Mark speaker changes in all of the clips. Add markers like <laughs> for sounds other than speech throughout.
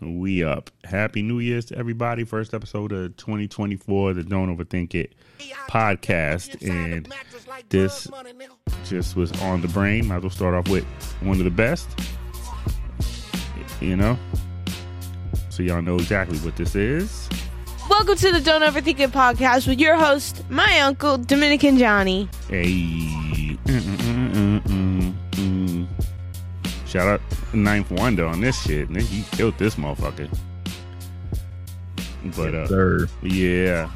Speaker 1: And we up. Happy New Year's to everybody. First episode of 2024, the Don't Overthink It podcast. And this just was on the brain. Might as well start off with one of the best. You know? So y'all know exactly what this is.
Speaker 2: Welcome to the Don't Overthink It podcast with your host, my uncle, Dominican Johnny.
Speaker 1: Hey. Mm-mm-mm-mm-mm. Shout out Ninth Wonder on this shit. Nigga, He killed this motherfucker. But uh, yeah,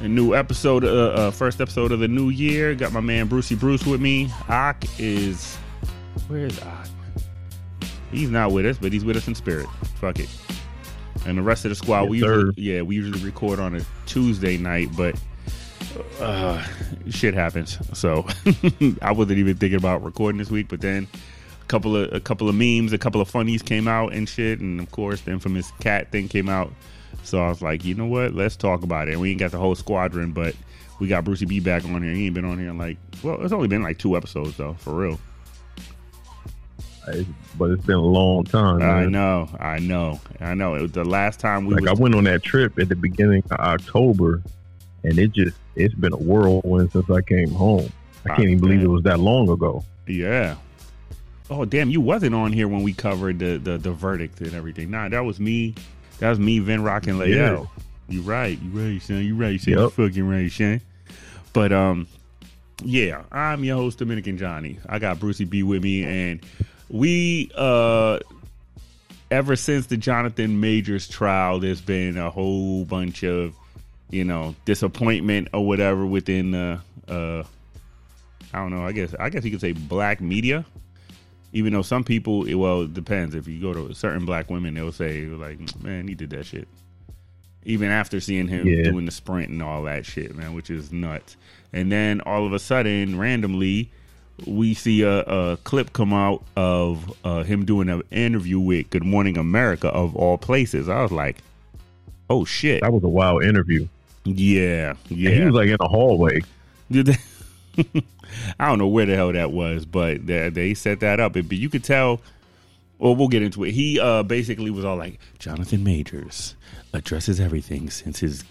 Speaker 1: a new episode, uh, uh, first episode of the new year. Got my man Brucey Bruce with me. Ak is where is Ak? He's not with us, but he's with us in spirit. Fuck it. And the rest of the squad,
Speaker 3: Yes,
Speaker 1: we usually, yeah, we usually record on a Tuesday night, but uh, shit happens. So <laughs> I wasn't even thinking about recording this week, but then couple of a couple of memes, a couple of funnies came out and shit, and of course the infamous Katt thing came out. So I was like, you know what? Let's talk about it. And we ain't got the whole squadron, but we got Brucey B back on here. He ain't been on here in like well, it's only been like two episodes though, for real.
Speaker 3: I- But it's been a long time.
Speaker 1: I know, I know, I know. It was the last time we
Speaker 3: Like I went on that trip at the beginning of October, and it just it's been a whirlwind since I came home. I
Speaker 1: Ah,
Speaker 3: can't even believe
Speaker 1: man.
Speaker 3: it was that long ago.
Speaker 1: Yeah. Oh damn, you wasn't on here when we covered the the, the verdict and everything. Nah, that was me. That was me, Vin Rock and Lael.
Speaker 3: Yeah.
Speaker 1: You right, you right, son. You right, son. You fucking right, son. But um, yeah, I'm your host, Dominican Johnny. I got Brucey B with me, and we uh, ever since the Jonathan Majors trial, there's been a whole bunch of you know disappointment or whatever within the uh I don't know. I guess I guess you could say black media. Even though some people, it, well, it depends. If you go to certain black women, they'll say like, "Man, he did that shit." Even after seeing him
Speaker 3: Yeah.
Speaker 1: doing the sprint and all that shit, man, which is nuts. And then all of a sudden, randomly, we see a, a clip come out of uh, him doing an interview with Good Morning America of all places. I was like, "Oh shit!"
Speaker 3: That was a wild interview.
Speaker 1: Yeah, yeah.
Speaker 3: And he was like in the hallway. <laughs>
Speaker 1: I don't know where the hell that was, but they, they set that up. But you could tell. Well, we'll get into it. He uh, basically was all like, Jonathan Majors addresses everything since his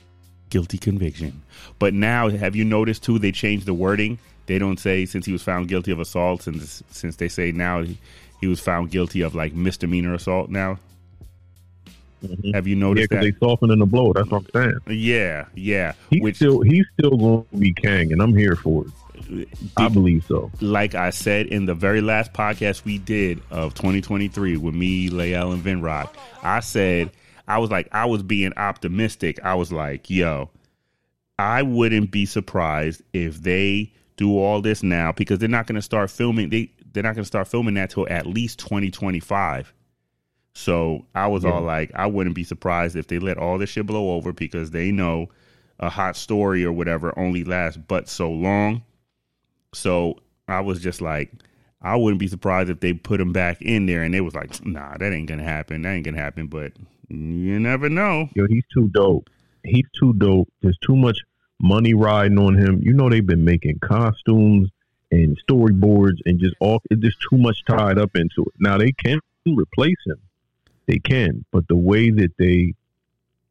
Speaker 1: guilty conviction. But now, have you noticed too? They changed the wording. They don't say since he was found guilty of assault, since since they say now he, he was found guilty of like misdemeanor assault. Now,
Speaker 3: Mhm.
Speaker 1: have you
Speaker 3: Yeah,
Speaker 1: noticed
Speaker 3: because
Speaker 1: that?
Speaker 3: they softening the blow. That's what I'm saying.
Speaker 1: Yeah, yeah.
Speaker 3: He's
Speaker 1: Which
Speaker 3: still he's still going to be Kang, and I'm here for it. I believe so.
Speaker 1: like I said in the very last podcast we did of 2023 with me, Lael, and Vinrock, I said I was like I was being optimistic. I was like, yo, I wouldn't be surprised if they do all this now because they're not going to start filming. They they're not going to start filming that till at least 2025. So I was all like, I wouldn't be surprised if they let all this shit blow over because they know a hot story or whatever only lasts but so long. So I was just like, I wouldn't be surprised if they put him back in there and they was like, nah, that ain't gonna happen. That ain't gonna happen. But you never know.
Speaker 3: Yo, he's too dope. He's too dope. There's too much money riding on him. You know they've been making costumes and storyboards and just all. It's just too much tied up into it. Now they can replace him. They can, but the way that they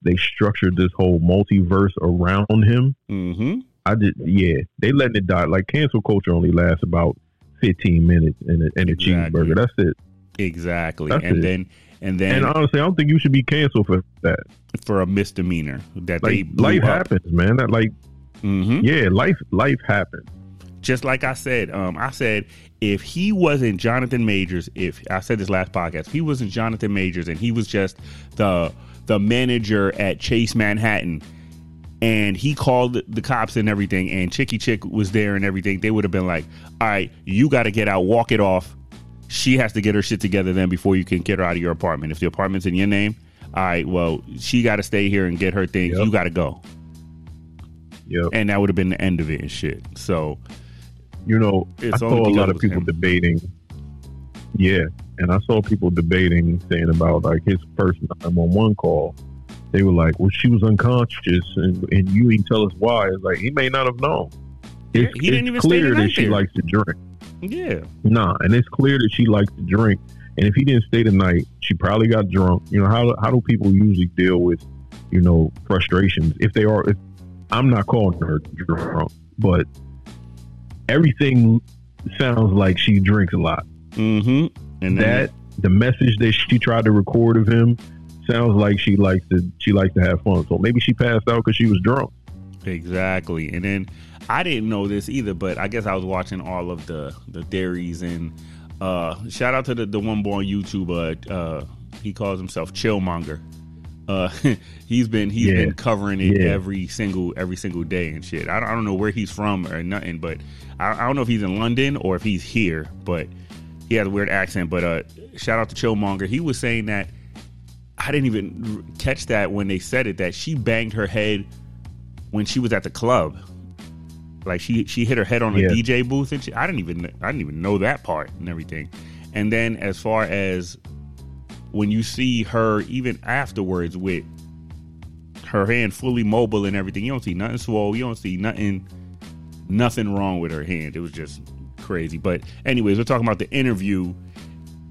Speaker 3: they structured this whole multiverse around him,
Speaker 1: Mm-hmm.
Speaker 3: I just Yeah, they letting it die. Like cancel culture only lasts about 15 minutes and a, and a
Speaker 1: Exactly.
Speaker 3: cheeseburger. That's it.
Speaker 1: Exactly.
Speaker 3: That's
Speaker 1: and
Speaker 3: it.
Speaker 1: then and then
Speaker 3: And honestly, I don't think you should be canceled for that.
Speaker 1: for a misdemeanor that they
Speaker 3: Like
Speaker 1: blew
Speaker 3: life
Speaker 1: up.
Speaker 3: happens, man. That like
Speaker 1: Mm-hmm.
Speaker 3: yeah, life life happens.
Speaker 1: just like I said, um, I said if he wasn't Jonathan Majors, if I said this last podcast, if he wasn't Jonathan Majors and he was just the the manager at Chase Manhattan, and he called the cops and everything, and Chicky Chick was there and everything, they would have been like, "All right, you got to get out, walk it off." She has to get her shit together then before you can get her out of your apartment. If the apartment's in your name, all right, well, she got to stay here and get her things.
Speaker 3: Yep.
Speaker 1: You got to go,
Speaker 3: Yep.
Speaker 1: and that would have been the end of it and shit. So
Speaker 3: You know,
Speaker 1: It's
Speaker 3: I saw a lot of people
Speaker 1: him.
Speaker 3: debating. Yeah, and I saw people debating, saying about like his first nine one one call. They were like, "Well, she was unconscious, and, and you didn't tell us why." It's like he may not have known. It's,
Speaker 1: he didn't
Speaker 3: it's
Speaker 1: even
Speaker 3: clear that she
Speaker 1: there.
Speaker 3: likes to drink.
Speaker 1: yeah,
Speaker 3: Nah, and it's clear that she likes to drink. And if he didn't stay the night, she probably got drunk. You know how how do people usually deal with you know frustrations if they are? If, I'm not calling her drunk, but everything sounds like she drinks a lot.
Speaker 1: Mm-hmm. And
Speaker 3: That the message that she tried to record of him sounds like she likes to she likes to have fun. So maybe she passed out because she was drunk.
Speaker 1: Exactly. And then I didn't know this either, but I guess I was watching all of the the theories and uh shout out to the, the one boy on YouTube uh, uh he calls himself Chillmonger. Uh <laughs> he's been he's
Speaker 3: Yeah.
Speaker 1: been covering it
Speaker 3: Yeah.
Speaker 1: every single every single day and shit. I don't, I don't know where he's from or nothing, but I, I don't know if he's in London or if he's here, but he has a weird accent. But uh shout out to Chillmonger. He was saying that I didn't even catch that when they said it that she banged her head when she was at the club. Like she she hit her head on a
Speaker 3: Yeah.
Speaker 1: DJ booth and she, I didn't even I didn't even know that part and everything. And then as far as when you see her even afterwards with her hand fully mobile and everything, you don't see nothing swole. You don't see nothing nothing wrong with her hand. It was just crazy. But anyways, we're talking about the interview.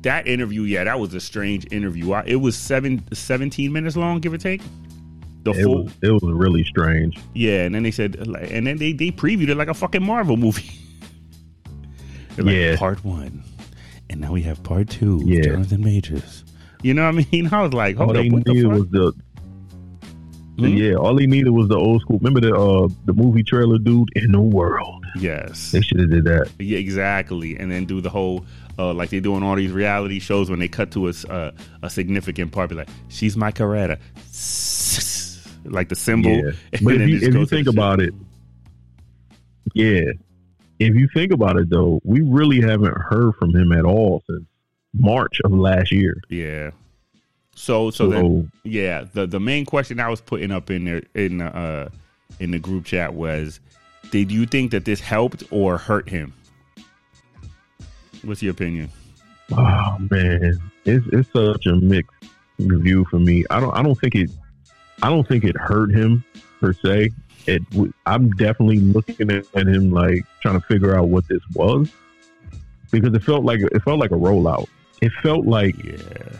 Speaker 1: That interview, yeah, that was a strange interview. I, it was seven, 17 minutes long, give or take. The
Speaker 3: It
Speaker 1: full,
Speaker 3: was it was really strange.
Speaker 1: yeah, and then they said, and then they they previewed it like a fucking Marvel movie. <laughs> Like,
Speaker 3: Yeah.
Speaker 1: part one, and now we have part two.
Speaker 3: Yeah.
Speaker 1: Jonathan Majors. You know what I mean? <laughs> I was like,
Speaker 3: All
Speaker 1: hold
Speaker 3: they
Speaker 1: up, what the
Speaker 3: needed
Speaker 1: fuck?
Speaker 3: was the
Speaker 1: Hmm?
Speaker 3: yeah. All he needed was the old school. Remember the uh the movie trailer dude in the world.
Speaker 1: yes,
Speaker 3: They should have did that.
Speaker 1: yeah, exactly. And then do the whole uh, like they do in all these reality shows when they cut to a uh, a significant part, be like, she's my Coretta, <laughs> like the symbol.
Speaker 3: Yeah. <laughs> But if you, if you think about it, yeah. If you think about it though, we really haven't heard from him at all since March of last year.
Speaker 1: yeah. So so
Speaker 3: So,
Speaker 1: then Yeah, the the main question I was putting up in there in the, uh in the group chat was, did you think that this helped or hurt him? What's your opinion?
Speaker 3: oh man, it's it's such a mixed review for me. I don't I don't think it I don't think it hurt him per se. It I'm definitely looking at him like trying to figure out what this was because it felt like it felt like a rollout. It felt like
Speaker 1: Yeah,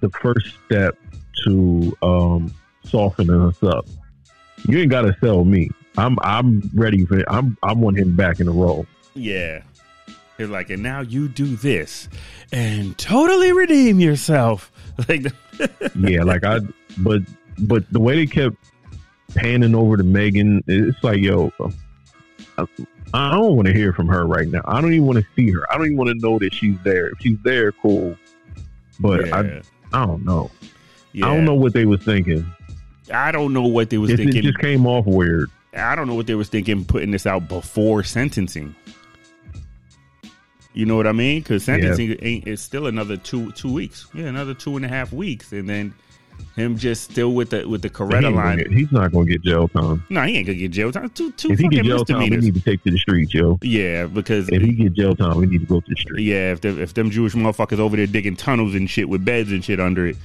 Speaker 3: the first step to um, softening us up. You ain't got to sell me. I'm I'm ready for. It. I'm I want him back in the role.
Speaker 1: yeah. It's like, and now you do this and totally redeem yourself. <laughs> Like,
Speaker 3: Yeah, <laughs> like I. But but the way they kept panning over to Megan, it's like yo, I, don't want to hear from her right now. I don't even want to see her. I don't even want to know that she's there. If she's there, cool. But
Speaker 1: yeah,
Speaker 3: I I don't know.
Speaker 1: yeah.
Speaker 3: I don't know what they was thinking.
Speaker 1: I don't know what they was
Speaker 3: It, it just came off weird.
Speaker 1: I don't know what they was thinking putting this out before sentencing. You know what I mean? Because sentencing ain't it's still another two two weeks. Yeah, another two and a half weeks, and then him just still with the with the Coretta
Speaker 3: gonna
Speaker 1: line.
Speaker 3: get- he's not going to get jail time.
Speaker 1: no, he ain't gonna get jail time. Two two
Speaker 3: if he get jail time, we need to take to the streets, yo.
Speaker 1: yeah, because
Speaker 3: If he get jail time, we need to go to the streets.
Speaker 1: yeah, if the, if them Jewish motherfuckers over there digging tunnels and shit with beds and shit under it,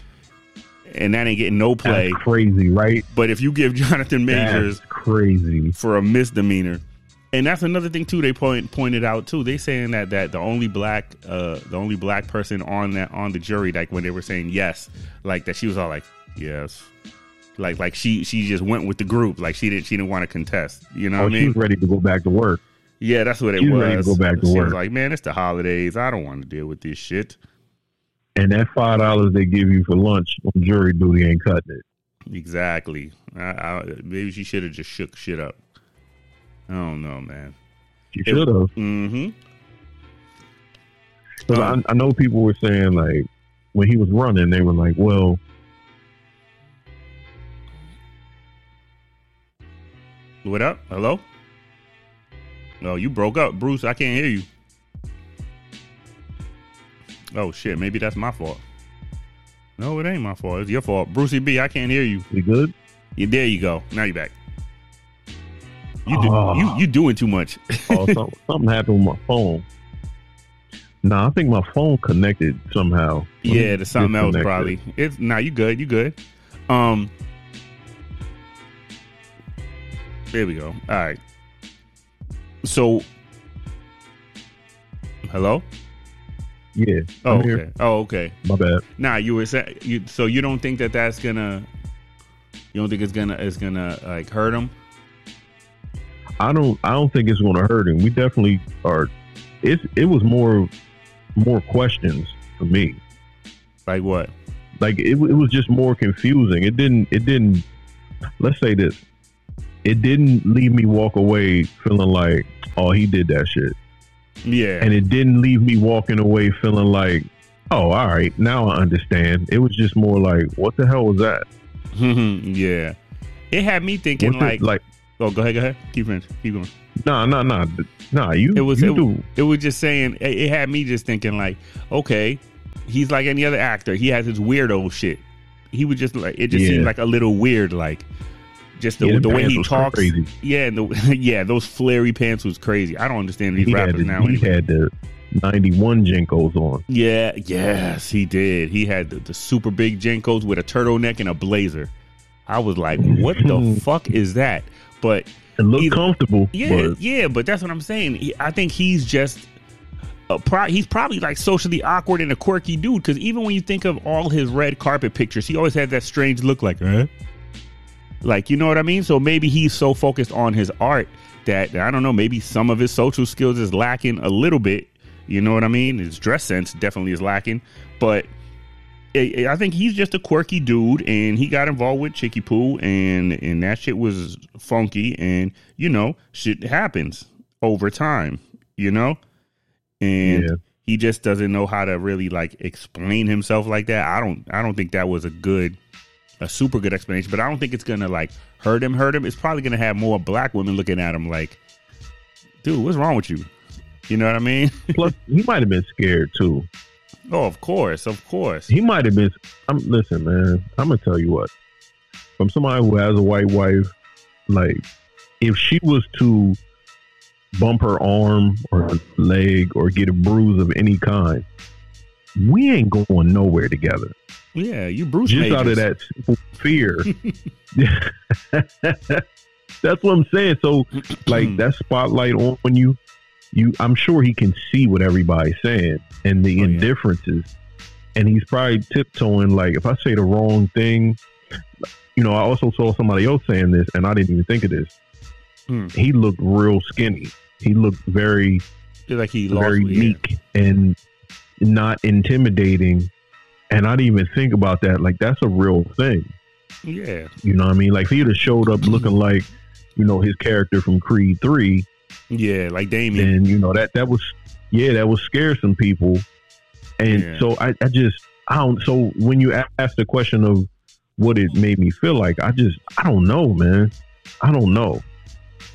Speaker 1: and that ain't getting no play.
Speaker 3: That's crazy, right?
Speaker 1: But if you give <laughs> Jonathan Majors
Speaker 3: That's crazy.
Speaker 1: for a misdemeanor. And that's another thing too. They point pointed out too. They saying that that the only black uh the only black person on that on the jury, like when they were saying yes, like that she was all like yes, like like she she just went with the group, like she didn't she didn't want to contest. You know
Speaker 3: Oh,
Speaker 1: what I
Speaker 3: she
Speaker 1: mean?
Speaker 3: was ready to go back to work.
Speaker 1: Yeah, that's what it
Speaker 3: she's
Speaker 1: was.
Speaker 3: ready to go back to
Speaker 1: she
Speaker 3: work.
Speaker 1: was like, man, it's the holidays. I don't want to deal with this shit.
Speaker 3: And that five dollars they give you for lunch on jury duty ain't cutting it.
Speaker 1: Exactly. I, I, maybe she should have just shook shit up. I don't know, man.
Speaker 3: You should have.
Speaker 1: Mm-hmm. Um,
Speaker 3: I, I know people were saying like when he was running, they were like, "Well,
Speaker 1: What up? Hello? Oh, you broke up, Bruce. I can't hear you. Oh shit, maybe that's my fault. No, it ain't my fault. It's your fault. Brucey B, I can't hear you.
Speaker 3: You good?"
Speaker 1: Yeah, there you go. Now you're back. You do,
Speaker 3: Oh.
Speaker 1: you you doing too much.
Speaker 3: Oh, <laughs> something, something happened with my phone. Nah, I think my phone connected somehow.
Speaker 1: Yeah, there's something else probably.
Speaker 3: it.
Speaker 1: It's nah, you good, you good. Um There we go. All right. So Hello?
Speaker 3: Yeah.
Speaker 1: Oh,
Speaker 3: I'm
Speaker 1: okay.
Speaker 3: here.
Speaker 1: Oh, okay.
Speaker 3: My bad.
Speaker 1: Nah, you were saying you. So you don't think that that's gonna. You don't think it's gonna it's gonna like hurt him?
Speaker 3: I don't. I don't think it's going to hurt him. We definitely are. It. It was more, more questions for me.
Speaker 1: Like what?
Speaker 3: Like it. It was just more confusing. It didn't. It didn't. Let's say this. It didn't leave me walk away feeling like, oh, he did that shit,
Speaker 1: Yeah.
Speaker 3: and it didn't leave me walking away feeling like, oh, all right, now I understand. It was just more like, what the hell was that? <laughs>
Speaker 1: yeah. It had me thinking
Speaker 3: What's it-
Speaker 1: like,
Speaker 3: like,
Speaker 1: oh, go ahead, go ahead, keep going, keep going.
Speaker 3: nah, nah, nah, nah. You.
Speaker 1: It was
Speaker 3: You
Speaker 1: it,
Speaker 3: do.
Speaker 1: it was just saying it, it had me just thinking like, okay, he's like any other actor. He has his weirdo shit. He was just like it just
Speaker 3: Yeah.
Speaker 1: seemed like a little weird, like just the,
Speaker 3: Yeah,
Speaker 1: the way he talks. Yeah, and the, <laughs> yeah, those flary pants was crazy. I don't understand these
Speaker 3: He
Speaker 1: rappers
Speaker 3: the,
Speaker 1: now.
Speaker 3: he
Speaker 1: anyway.
Speaker 3: had the ninety-one JNCOs on.
Speaker 1: Yeah, yes, he did. He had the, the super big JNCOs with a turtleneck and a blazer. I was like, what the <laughs> fuck is that? But
Speaker 3: It looked
Speaker 1: Either-
Speaker 3: comfortable.
Speaker 1: yeah,
Speaker 3: but
Speaker 1: yeah, but that's what I'm saying. I think he's just. A pro- he's probably like socially awkward and a quirky dude because even when you think of all his red carpet pictures, he always had that strange look like, huh? Like, you know what I mean? So maybe he's so focused on his art that I don't know, maybe some of his social skills is lacking a little bit. You know what I mean? His dress sense definitely is lacking, but I think he's just a quirky dude, and he got involved with Chicky Poo, and and that shit was funky, and you know, shit happens over time, you know, and
Speaker 3: Yeah.
Speaker 1: he just doesn't know how to really like explain himself like that. I don't, I don't think that was a good, a super good explanation, but I don't think it's gonna like hurt him. Hurt him. It's probably gonna have more black women looking at him like, dude, what's wrong with you? You know what I mean?
Speaker 3: plus, he might have been scared too.
Speaker 1: Oh, of course, of course.
Speaker 3: He might have been. I'm listen, man. I'm gonna tell you what. From somebody who has a white wife, like if she was to bump her arm or leg or get a bruise of any kind, we ain't going nowhere together.
Speaker 1: Yeah, you Bruce
Speaker 3: Just out of that fear. <laughs> That's what I'm saying. So, like <clears throat> that spotlight on you, you. I'm sure he can see what everybody's saying and the
Speaker 1: Oh, yeah.
Speaker 3: indifferences, and he's probably tiptoeing. Like if I say the wrong thing, you know. I also saw somebody else saying this, and I didn't even think of this.
Speaker 1: Hmm.
Speaker 3: He looked real skinny. He looked very,
Speaker 1: like he
Speaker 3: very
Speaker 1: yeah.
Speaker 3: meek and not intimidating. And I didn't even think about that. Like that's a real thing.
Speaker 1: Yeah,
Speaker 3: You know what I mean? Like if he'd have showed up looking like, you know, his character from Creed Three,
Speaker 1: yeah, like Damian.
Speaker 3: then you know that that was yeah, that was scare some people. And
Speaker 1: Yeah.
Speaker 3: so I, I just I don't so when you ask the question of what it made me feel like, I just I don't know, man. I don't know.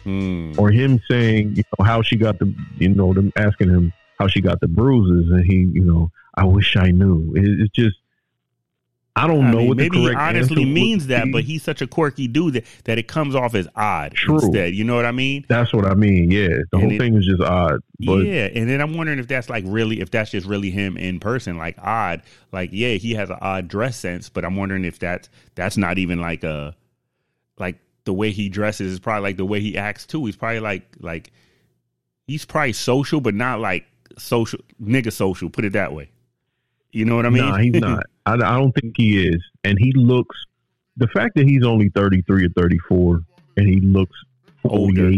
Speaker 1: Hmm.
Speaker 3: Or him saying, you know, how she got the you know, them asking him how she got the bruises and he, you know, I wish I knew. It, it's just I don't
Speaker 1: I
Speaker 3: know
Speaker 1: mean,
Speaker 3: what the
Speaker 1: maybe he honestly means that,
Speaker 3: be.
Speaker 1: but he's such a quirky dude that, that it comes off as odd
Speaker 3: True.
Speaker 1: instead. You know what I mean?
Speaker 3: That's what I mean. Yeah, the
Speaker 1: And
Speaker 3: whole
Speaker 1: it-
Speaker 3: thing is just odd. But
Speaker 1: yeah, and then I'm wondering if that's like really, if that's just really him in person, like odd. Like, yeah, he has an odd dress sense, but I'm wondering if that's that's not even like a like the way he dresses is probably like the way he acts too. He's probably like like he's probably social, but not like social nigga social. Put it that way. You know what I mean?
Speaker 3: nah, he's not. <laughs> I, I don't think he is. And he looks. The fact that he's only thirty three or thirty four, and he looks
Speaker 1: Older.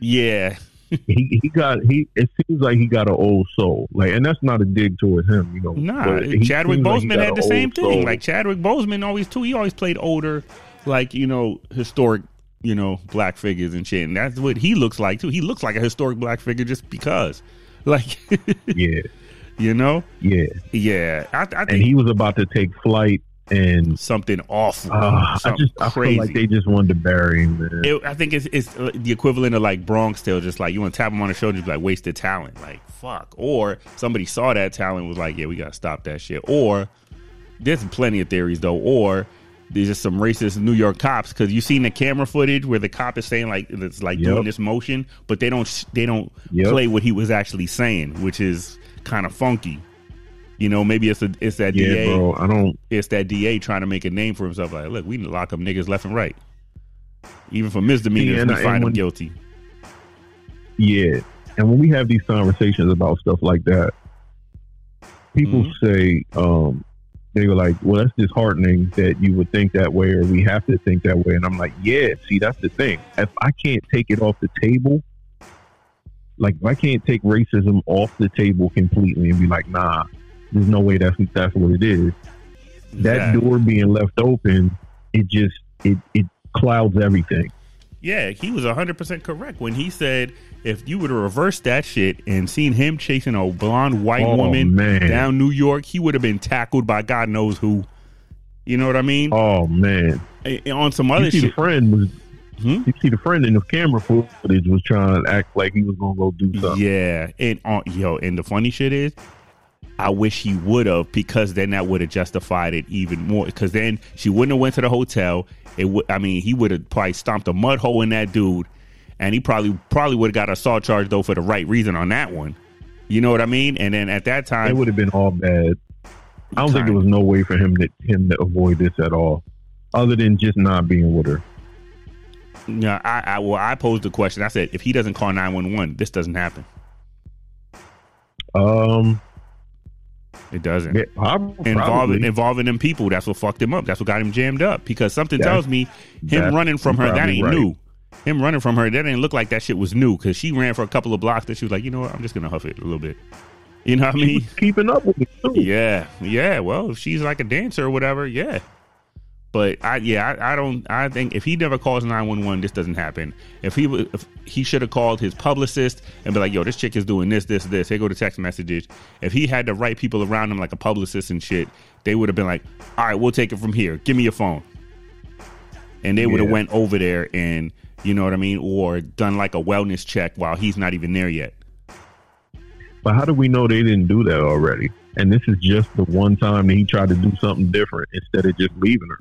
Speaker 1: yeah, <laughs>
Speaker 3: He he got he. It seems like he got an old soul. Like, and that's not a dig towards him, you know.
Speaker 1: Nah, Chadwick
Speaker 3: seems like
Speaker 1: Boseman had the same thing.
Speaker 3: soul.
Speaker 1: Like Chadwick Boseman always too. He always played older, like you know, historic, you know, black figures and shit. And that's what he looks like too. He looks like a historic black figure just because, like, <laughs>
Speaker 3: yeah,
Speaker 1: you know,
Speaker 3: yeah.
Speaker 1: yeah. I, I think
Speaker 3: And he was about to take flight, and
Speaker 1: something awful.
Speaker 3: uh, I just I
Speaker 1: crazy.
Speaker 3: feel like they just wanted to bury him.
Speaker 1: It, I think it's it's the equivalent of like Bronx Tale, just like you want to tap him on the shoulder, just like wasted talent, like fuck. Or somebody saw that talent and was like, yeah, we gotta stop that shit. Or there's plenty of theories though. Or there's just some racist New York cops because you seen the camera footage where the cop is saying like it's like
Speaker 3: Yep.
Speaker 1: doing this motion, but they don't they don't
Speaker 3: Yep.
Speaker 1: play what he was actually saying, which is kind of funky. You know, maybe it's a, it's that
Speaker 3: yeah,
Speaker 1: DA
Speaker 3: bro. I don't.
Speaker 1: it's that DA trying to make a name for himself. Like, look, we need to lock up niggas left and right. Even for misdemeanors,
Speaker 3: Yeah,
Speaker 1: we
Speaker 3: I-
Speaker 1: find
Speaker 3: and
Speaker 1: them guilty.
Speaker 3: Yeah. And when we have these conversations about stuff like that, people
Speaker 1: Mm-hmm.
Speaker 3: say um, they were like, "Well, that's disheartening that you would think that way, or we have to think that way." And I'm like, "Yeah, see, that's the thing. If I can't take it off the table, like if I can't take racism off the table completely and be like, nah, there's no way that's that's what it is. That
Speaker 1: Yeah.
Speaker 3: door being left open, it just it it clouds everything.
Speaker 1: Yeah, he was 100% correct when he said if you would have reversed that shit and seen him chasing a blonde white
Speaker 3: Oh,
Speaker 1: woman
Speaker 3: man.
Speaker 1: down New York, he would have been tackled by God knows who. You know what I mean?
Speaker 3: Oh man,
Speaker 1: And on some other shit.
Speaker 3: friend was.
Speaker 1: Hmm?
Speaker 3: You see the friend in the camera footage was trying to act like he was gonna go do something.
Speaker 1: Yeah, and uh, yo, and the funny shit is, I wish he would have because then that would have justified it even more. Because then she wouldn't have went to the hotel. It would, I mean, he would have probably stomped a mud hole in that dude, and he probably probably would have got a assault charge though for the right reason on that one. You know what I mean? And then at that time, It
Speaker 3: would have been all bad. I don't think there was no way for him to him to avoid this at all, other than just not being with her.
Speaker 1: Yeah, I, I well, I posed the question. I said, if he doesn't call nine one one, this doesn't happen.
Speaker 3: Um,
Speaker 1: It doesn't.
Speaker 3: prob-
Speaker 1: involving involving them people. That's what fucked him up. That's what got him jammed up. Because something
Speaker 3: That's-
Speaker 1: tells me him running from her that ain't
Speaker 3: right.
Speaker 1: new. Him running from her that didn't look like that shit was new. Because she ran for a couple of blocks. That she was like, you know what, I'm just gonna huff it a little bit. You know what I mean?
Speaker 3: keeping up with it too. <laughs>
Speaker 1: Yeah, yeah. Well, if she's like a dancer or whatever, yeah. But I, yeah, I, I don't. I think if he never calls nine one one, this doesn't happen. If he, if he should have called his publicist and be like, "Yo, this chick is doing this, this, this." Here go to text messages. If he had the right people around him, like a publicist and shit, they would have been like, "All right, we'll take it from here. Give me your phone." And they would have
Speaker 3: Yeah.
Speaker 1: went over there and you know what I mean, or done like a wellness check while he's not even there yet.
Speaker 3: But how do we know they didn't do that already? And this is just the one time that he tried to do something different instead of just leaving her.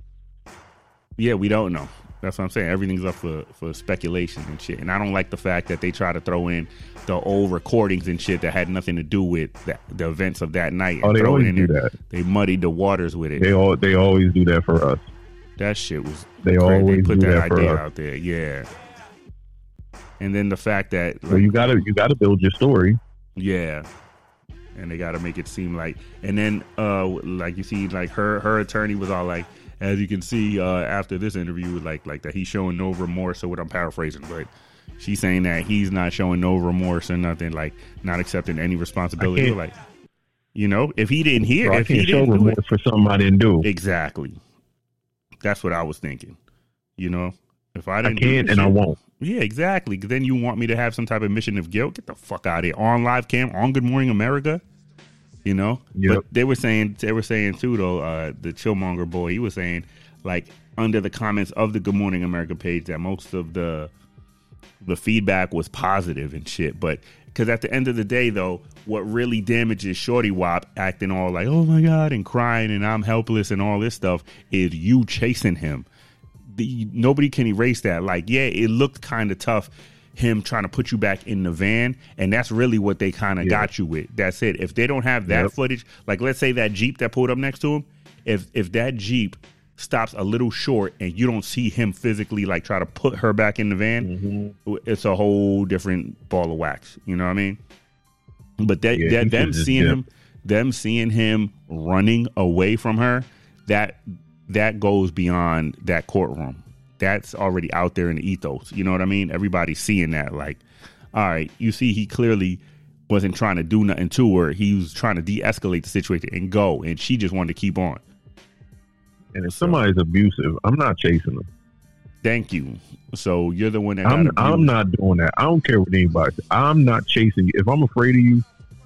Speaker 1: Yeah, we don't know. That's what I'm saying. Everything's up for, for speculation and shit. And I don't like the fact that they try to throw in the old recordings and shit that had nothing to do with the, the events of that night.
Speaker 3: Oh, they
Speaker 1: throw
Speaker 3: always
Speaker 1: in
Speaker 3: do that.
Speaker 1: They muddied the waters with it.
Speaker 3: They all they always do that for us.
Speaker 1: that shit was
Speaker 3: They
Speaker 1: crazy.
Speaker 3: always
Speaker 1: they put that,
Speaker 3: that
Speaker 1: idea
Speaker 3: us.
Speaker 1: out there. Yeah. And then the fact that
Speaker 3: So you gotta you gotta build your story.
Speaker 1: Yeah. And they got to make it seem like, and then, uh, like you see, like her her attorney was all like, as you can see, uh, after this interview, like like that he's showing no remorse. So what I'm paraphrasing, but she's saying that he's not showing no remorse or nothing, like not accepting any responsibility. Like, you know, if he didn't hear,
Speaker 3: So
Speaker 1: if he
Speaker 3: can't show
Speaker 1: didn't it,
Speaker 3: remorse for something I didn't do.
Speaker 1: exactly. That's what I was thinking. You know, if I
Speaker 3: I
Speaker 1: didn't,
Speaker 3: can't
Speaker 1: this
Speaker 3: and I won't.
Speaker 1: yeah, exactly. then you want me to have some type of mission of guilt? Get the fuck out of here. On live cam, on Good Morning America. You know?
Speaker 3: Yep.
Speaker 1: But they were saying they were saying too though, uh, the Chillmonger boy, he was saying like under the comments of the Good Morning America page that most of the the feedback was positive and shit. But because at the end of the day, though, what really damages Shorty Wop acting all like, oh my God, and crying and I'm helpless and all this stuff is you chasing him. The, nobody can erase that. Like, yeah, it looked kind of tough, him trying to put you back in the van. And that's really what they kind of
Speaker 3: Yeah.
Speaker 1: got you with. That's it. If they don't have that
Speaker 3: Yep.
Speaker 1: footage, like let's say that Jeep that pulled up next to him, if if that Jeep stops a little short and you don't see him physically like try to put her back in the van,
Speaker 3: Mm-hmm.
Speaker 1: it's a whole different ball of wax. You know what I mean? But that,
Speaker 3: Yeah,
Speaker 1: that them
Speaker 3: just
Speaker 1: seeing
Speaker 3: dipped.
Speaker 1: him, them seeing him running away from her, that that goes beyond that courtroom. That's already out there in the ethos. You know what I mean? Everybody's seeing that. Like, all right, you see, he clearly wasn't trying to do nothing to her. He was trying to de-escalate the situation and go, and she just wanted to keep on.
Speaker 3: And if somebody's abusive, I'm not chasing them.
Speaker 1: Thank you. So you're the one that
Speaker 3: I'm. I'm not doing that. I don't care what anybody says. I'm not chasing you. If I'm afraid of you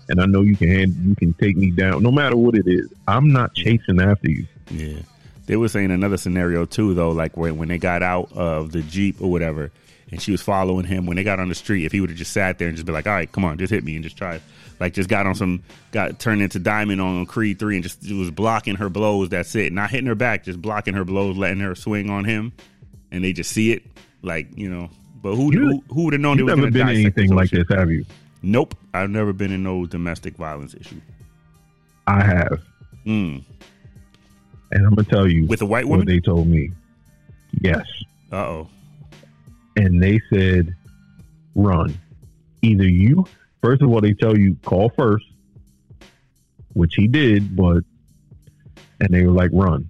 Speaker 3: and I know you can hand, you can take me down, no matter what it is, I'm not chasing after you.
Speaker 1: Yeah. They were saying another scenario too, though, like when when they got out of the Jeep or whatever, and she was following him. When they got on the street, if he would have just sat there and just be like, "All right, come on, just hit me," and just try, like, just got on some, got turned into Diamond on Creed three, and just was blocking her blows. That's it, not hitting her back, just blocking her blows, letting her swing on him, and they just see it, like you know. But who
Speaker 3: You-
Speaker 1: who, who would have known
Speaker 3: You've never been anything like this, have you?
Speaker 1: Nope, I've never been in no domestic violence issue.
Speaker 3: I have,
Speaker 1: Mm.
Speaker 3: And I'm gonna tell you
Speaker 1: With a white
Speaker 3: what
Speaker 1: woman?
Speaker 3: they told me. Yes,
Speaker 1: Uh oh.
Speaker 3: and they said, "Run." Either you, first of all, they tell you call first, which he did, but and they were like, "Run,"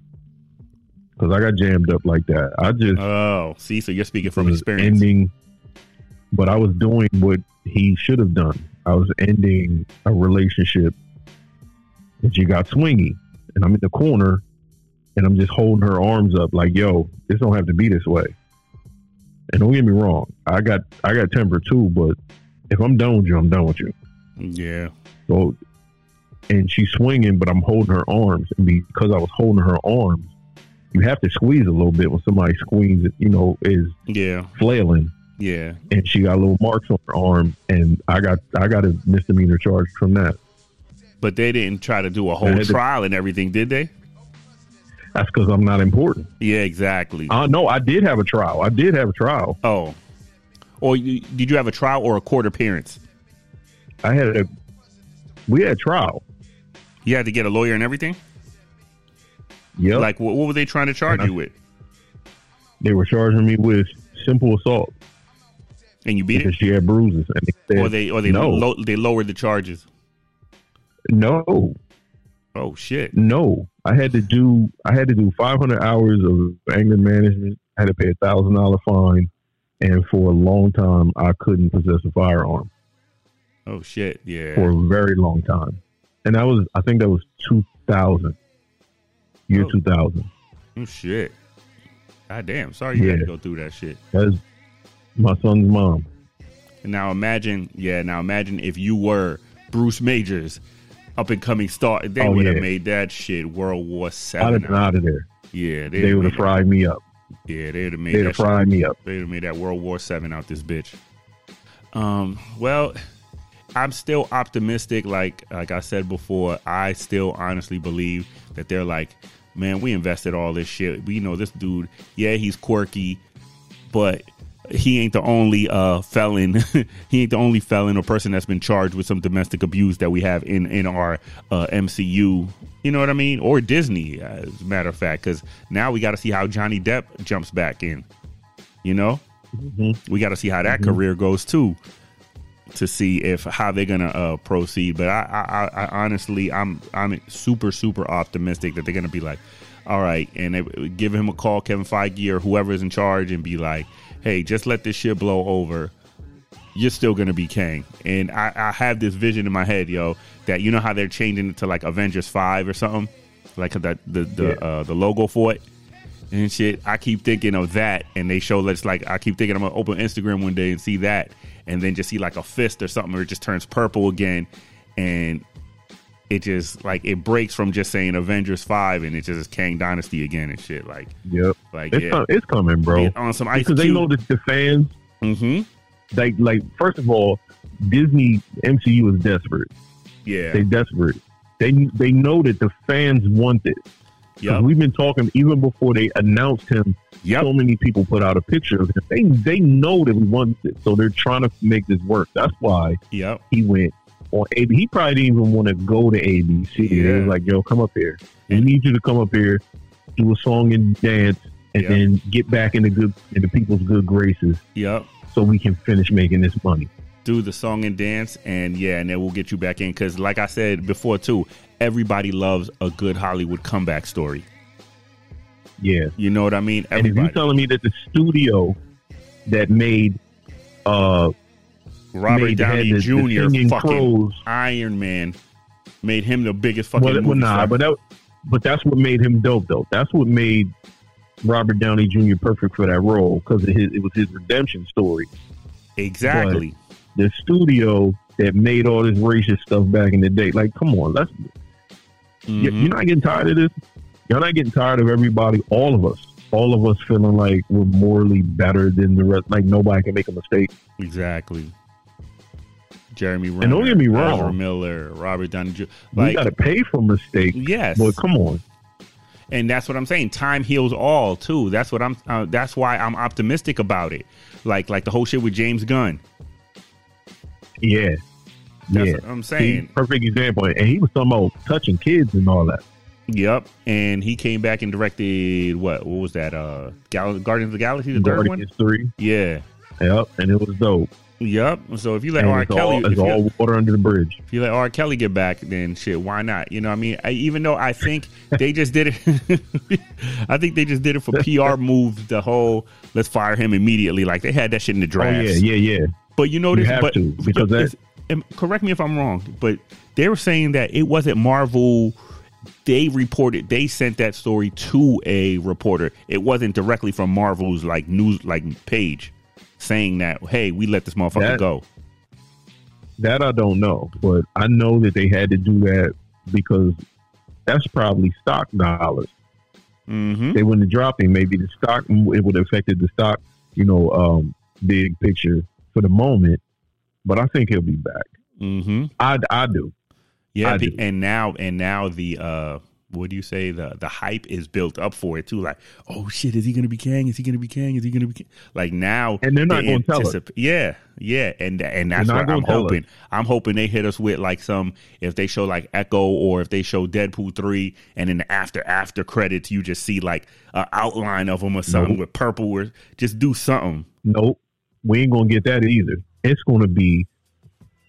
Speaker 3: because I got jammed up like that. I just
Speaker 1: Oh, see, so you're speaking from experience.
Speaker 3: ending, but I was doing what he should have done. I was ending a relationship, and she got swingy, and I'm in the corner, and I'm just holding her arms up, like, "Yo, this don't have to be this way." And don't get me wrong, I got I got temper too, but if I'm done with you, I'm done with you.
Speaker 1: Yeah.
Speaker 3: So, and she's swinging, but I'm holding her arms, and because I was holding her arms, you have to squeeze a little bit when somebody squeezes, you know, is
Speaker 1: Yeah.
Speaker 3: flailing
Speaker 1: Yeah.
Speaker 3: and she got little marks on her arm, and I got I got a misdemeanor charge from that.
Speaker 1: But they didn't try to do a whole
Speaker 3: had to-
Speaker 1: trial and everything, did they?
Speaker 3: That's because I'm not important.
Speaker 1: Yeah, exactly.
Speaker 3: Uh, no, I did have a trial. I did have a trial.
Speaker 1: oh. Or you, did you have a trial or a court appearance?
Speaker 3: I had a we had a trial.
Speaker 1: You had to get a lawyer and everything?
Speaker 3: Yeah.
Speaker 1: Like, what, what were they trying to charge
Speaker 3: I-
Speaker 1: you with?
Speaker 3: they were charging me with simple assault
Speaker 1: And you beat it?
Speaker 3: because
Speaker 1: it?
Speaker 3: she had bruises, and they said,
Speaker 1: Or they or they
Speaker 3: no,
Speaker 1: lo- they lowered the charges?
Speaker 3: no,
Speaker 1: Oh shit!
Speaker 3: no. I had to do I had to do 500 hours of anger management. I had to pay a thousand dollar fine, and for a long time, I couldn't possess a firearm.
Speaker 1: Oh shit! Yeah.
Speaker 3: for a very long time. And that was, I think that was 2000, year
Speaker 1: Oh.
Speaker 3: 2000.
Speaker 1: Oh shit! God damn! Sorry you had to go through that shit.
Speaker 3: That's my son's mom.
Speaker 1: And now imagine, yeah. Now imagine if you were Bruce Majors, up and coming star. They
Speaker 3: Oh,
Speaker 1: would have
Speaker 3: yeah.
Speaker 1: made that shit World War
Speaker 3: I'd
Speaker 1: Seven.
Speaker 3: been out of there.
Speaker 1: Yeah,
Speaker 3: They would have fried me up.
Speaker 1: Yeah, they would have made
Speaker 3: They'd
Speaker 1: that
Speaker 3: have
Speaker 1: shit
Speaker 3: fried me up.
Speaker 1: They would have made that World War Seven out this bitch. Um. Well, I'm still optimistic. Like like I said before, I still honestly believe that they're like, man, we invested all this shit. We know this dude. Yeah, he's quirky, but he ain't the only uh felon. <laughs> he ain't the only felon or person that's been charged with some domestic abuse that we have in in our uh, MCU. You know what I mean? Or Disney, as a matter of fact, because now we got to see how Johnny Depp jumps back in. You know, we got to see how that career goes too, to see if how they're gonna uh, proceed. But I, I, I, I honestly, I'm, I'm super, super optimistic that they're gonna be like, all right, and they give him a call, Kevin Feige or whoever is in charge, and be like, hey, just let this shit blow over. You're still gonna be Kang, and I, I have this vision in my head, yo, that you know how they're changing it to like Avengers Five or something, like that the the
Speaker 3: Yeah.
Speaker 1: uh, the logo for it and shit. I keep thinking of that, and they show let's like I keep thinking I'm gonna open Instagram one day and see that, and then just see like a fist or something, or it just turns purple again, and it just like it breaks from just saying Avengers Five, and it just is Kang Dynasty again and shit. Like
Speaker 3: Yep.
Speaker 1: like
Speaker 3: It's,
Speaker 1: yeah,
Speaker 3: com- it's coming, bro.
Speaker 1: Yeah, on some Ice
Speaker 3: because they know that the fans,
Speaker 1: mm-hmm.
Speaker 3: like, like first of all, Disney MCU is desperate.
Speaker 1: Yeah.
Speaker 3: They desperate. They they know that the fans want it.
Speaker 1: Yeah,
Speaker 3: We've been talking even before they announced him.
Speaker 1: Yep.
Speaker 3: So many people put out a picture of him. They they know that we want it, so they're trying to make this work. That's why
Speaker 1: Yep.
Speaker 3: he went on AB. He probably didn't even want to go to ABC. They
Speaker 1: Yeah.
Speaker 3: was like, "Yo, come up here. We need you to come up here, do a song and dance, and
Speaker 1: Yeah.
Speaker 3: then get back into good into people's good graces,
Speaker 1: Yep.
Speaker 3: so we can finish making this money."
Speaker 1: do the song and dance and yeah and then we'll get you back in because like i said before too everybody loves a good hollywood comeback story
Speaker 3: Yeah.
Speaker 1: you know what i mean Everybody.
Speaker 3: And if you're telling me that the studio that made uh
Speaker 1: robert downey
Speaker 3: the,
Speaker 1: jr
Speaker 3: the
Speaker 1: fucking
Speaker 3: crows,
Speaker 1: iron man made him the biggest fucking
Speaker 3: well, well, nah,
Speaker 1: star.
Speaker 3: but that but that's what made him dope though. That's what made Robert Downey Jr. perfect for that role because it, it was his redemption story.
Speaker 1: exactly
Speaker 3: the studio that made all this racist stuff back in the day. Like, come on, let's. y-
Speaker 1: Mhm.
Speaker 3: You're not getting tired of this. You're not getting tired of everybody. All of us, all of us feeling like we're morally better than the rest. Like nobody can make a mistake.
Speaker 1: exactly jeremy Renner,
Speaker 3: And don't get me
Speaker 1: Ezra
Speaker 3: wrong.
Speaker 1: miller robert downey jr
Speaker 3: we
Speaker 1: like
Speaker 3: got to pay for mistakes.
Speaker 1: yes
Speaker 3: But come on,
Speaker 1: and that's what I'm saying. Time heals all too. That's what I'm. Uh, that's why I'm optimistic about it. Like like the whole shit with James Gunn.
Speaker 3: yeah,
Speaker 1: That's
Speaker 3: yeah.
Speaker 1: what I'm
Speaker 3: See,
Speaker 1: saying.
Speaker 3: perfect example. And he was talking about touching kids and all that.
Speaker 1: Yep. And he came back and directed what? What was that? Uh, Gal- Guardians of the Galaxy, the third one.
Speaker 3: Guardians three.
Speaker 1: Yeah.
Speaker 3: Yep, and it was dope.
Speaker 1: Yep. So if you let
Speaker 3: And
Speaker 1: R. Kelly,
Speaker 3: all,
Speaker 1: if
Speaker 3: it's
Speaker 1: you,
Speaker 3: all water under the bridge.
Speaker 1: if you let R. Kelly get back, then shit, why not? You know, what I mean, I, even though I think they just did it, <laughs> I think they just did it for <laughs> PR moves. The whole let's fire him immediately, like they had that shit in the
Speaker 3: Oh
Speaker 1: draft.
Speaker 3: yeah, yeah, yeah.
Speaker 1: But you know, this,
Speaker 3: have
Speaker 1: but,
Speaker 3: to, because that-
Speaker 1: correct me if I'm wrong, but they were saying that it wasn't Marvel. They reported they sent that story to a reporter. It wasn't directly from Marvel's like news like page saying that hey, we let this motherfucker
Speaker 3: That-
Speaker 1: go.
Speaker 3: That I don't know, but I know that they had to do that because that's probably stock dollars.
Speaker 1: Mm-hmm.
Speaker 3: They wouldn't have dropped him. Maybe the stock it would have affected the stock, you know, um, big picture for the moment. But I think he'll be back.
Speaker 1: Mm-hmm.
Speaker 3: I, I do.
Speaker 1: Yeah,
Speaker 3: I do.
Speaker 1: and now and now the uh what do you say the the hype is built up for it too. Like, oh shit, is he gonna be Kang? Is he gonna be Kang? Is he gonna be Kang? like now?
Speaker 3: And they're not
Speaker 1: they
Speaker 3: gonna tell us.
Speaker 1: Yeah, yeah, and and that's what I'm hoping. I'm hoping they hit us with like some if they show like Echo or if they show Deadpool three, and in the after after credits you just see like an outline of them or something
Speaker 3: Nope.
Speaker 1: with purple or just do something.
Speaker 3: Nope. We ain't gonna get that either. It's gonna be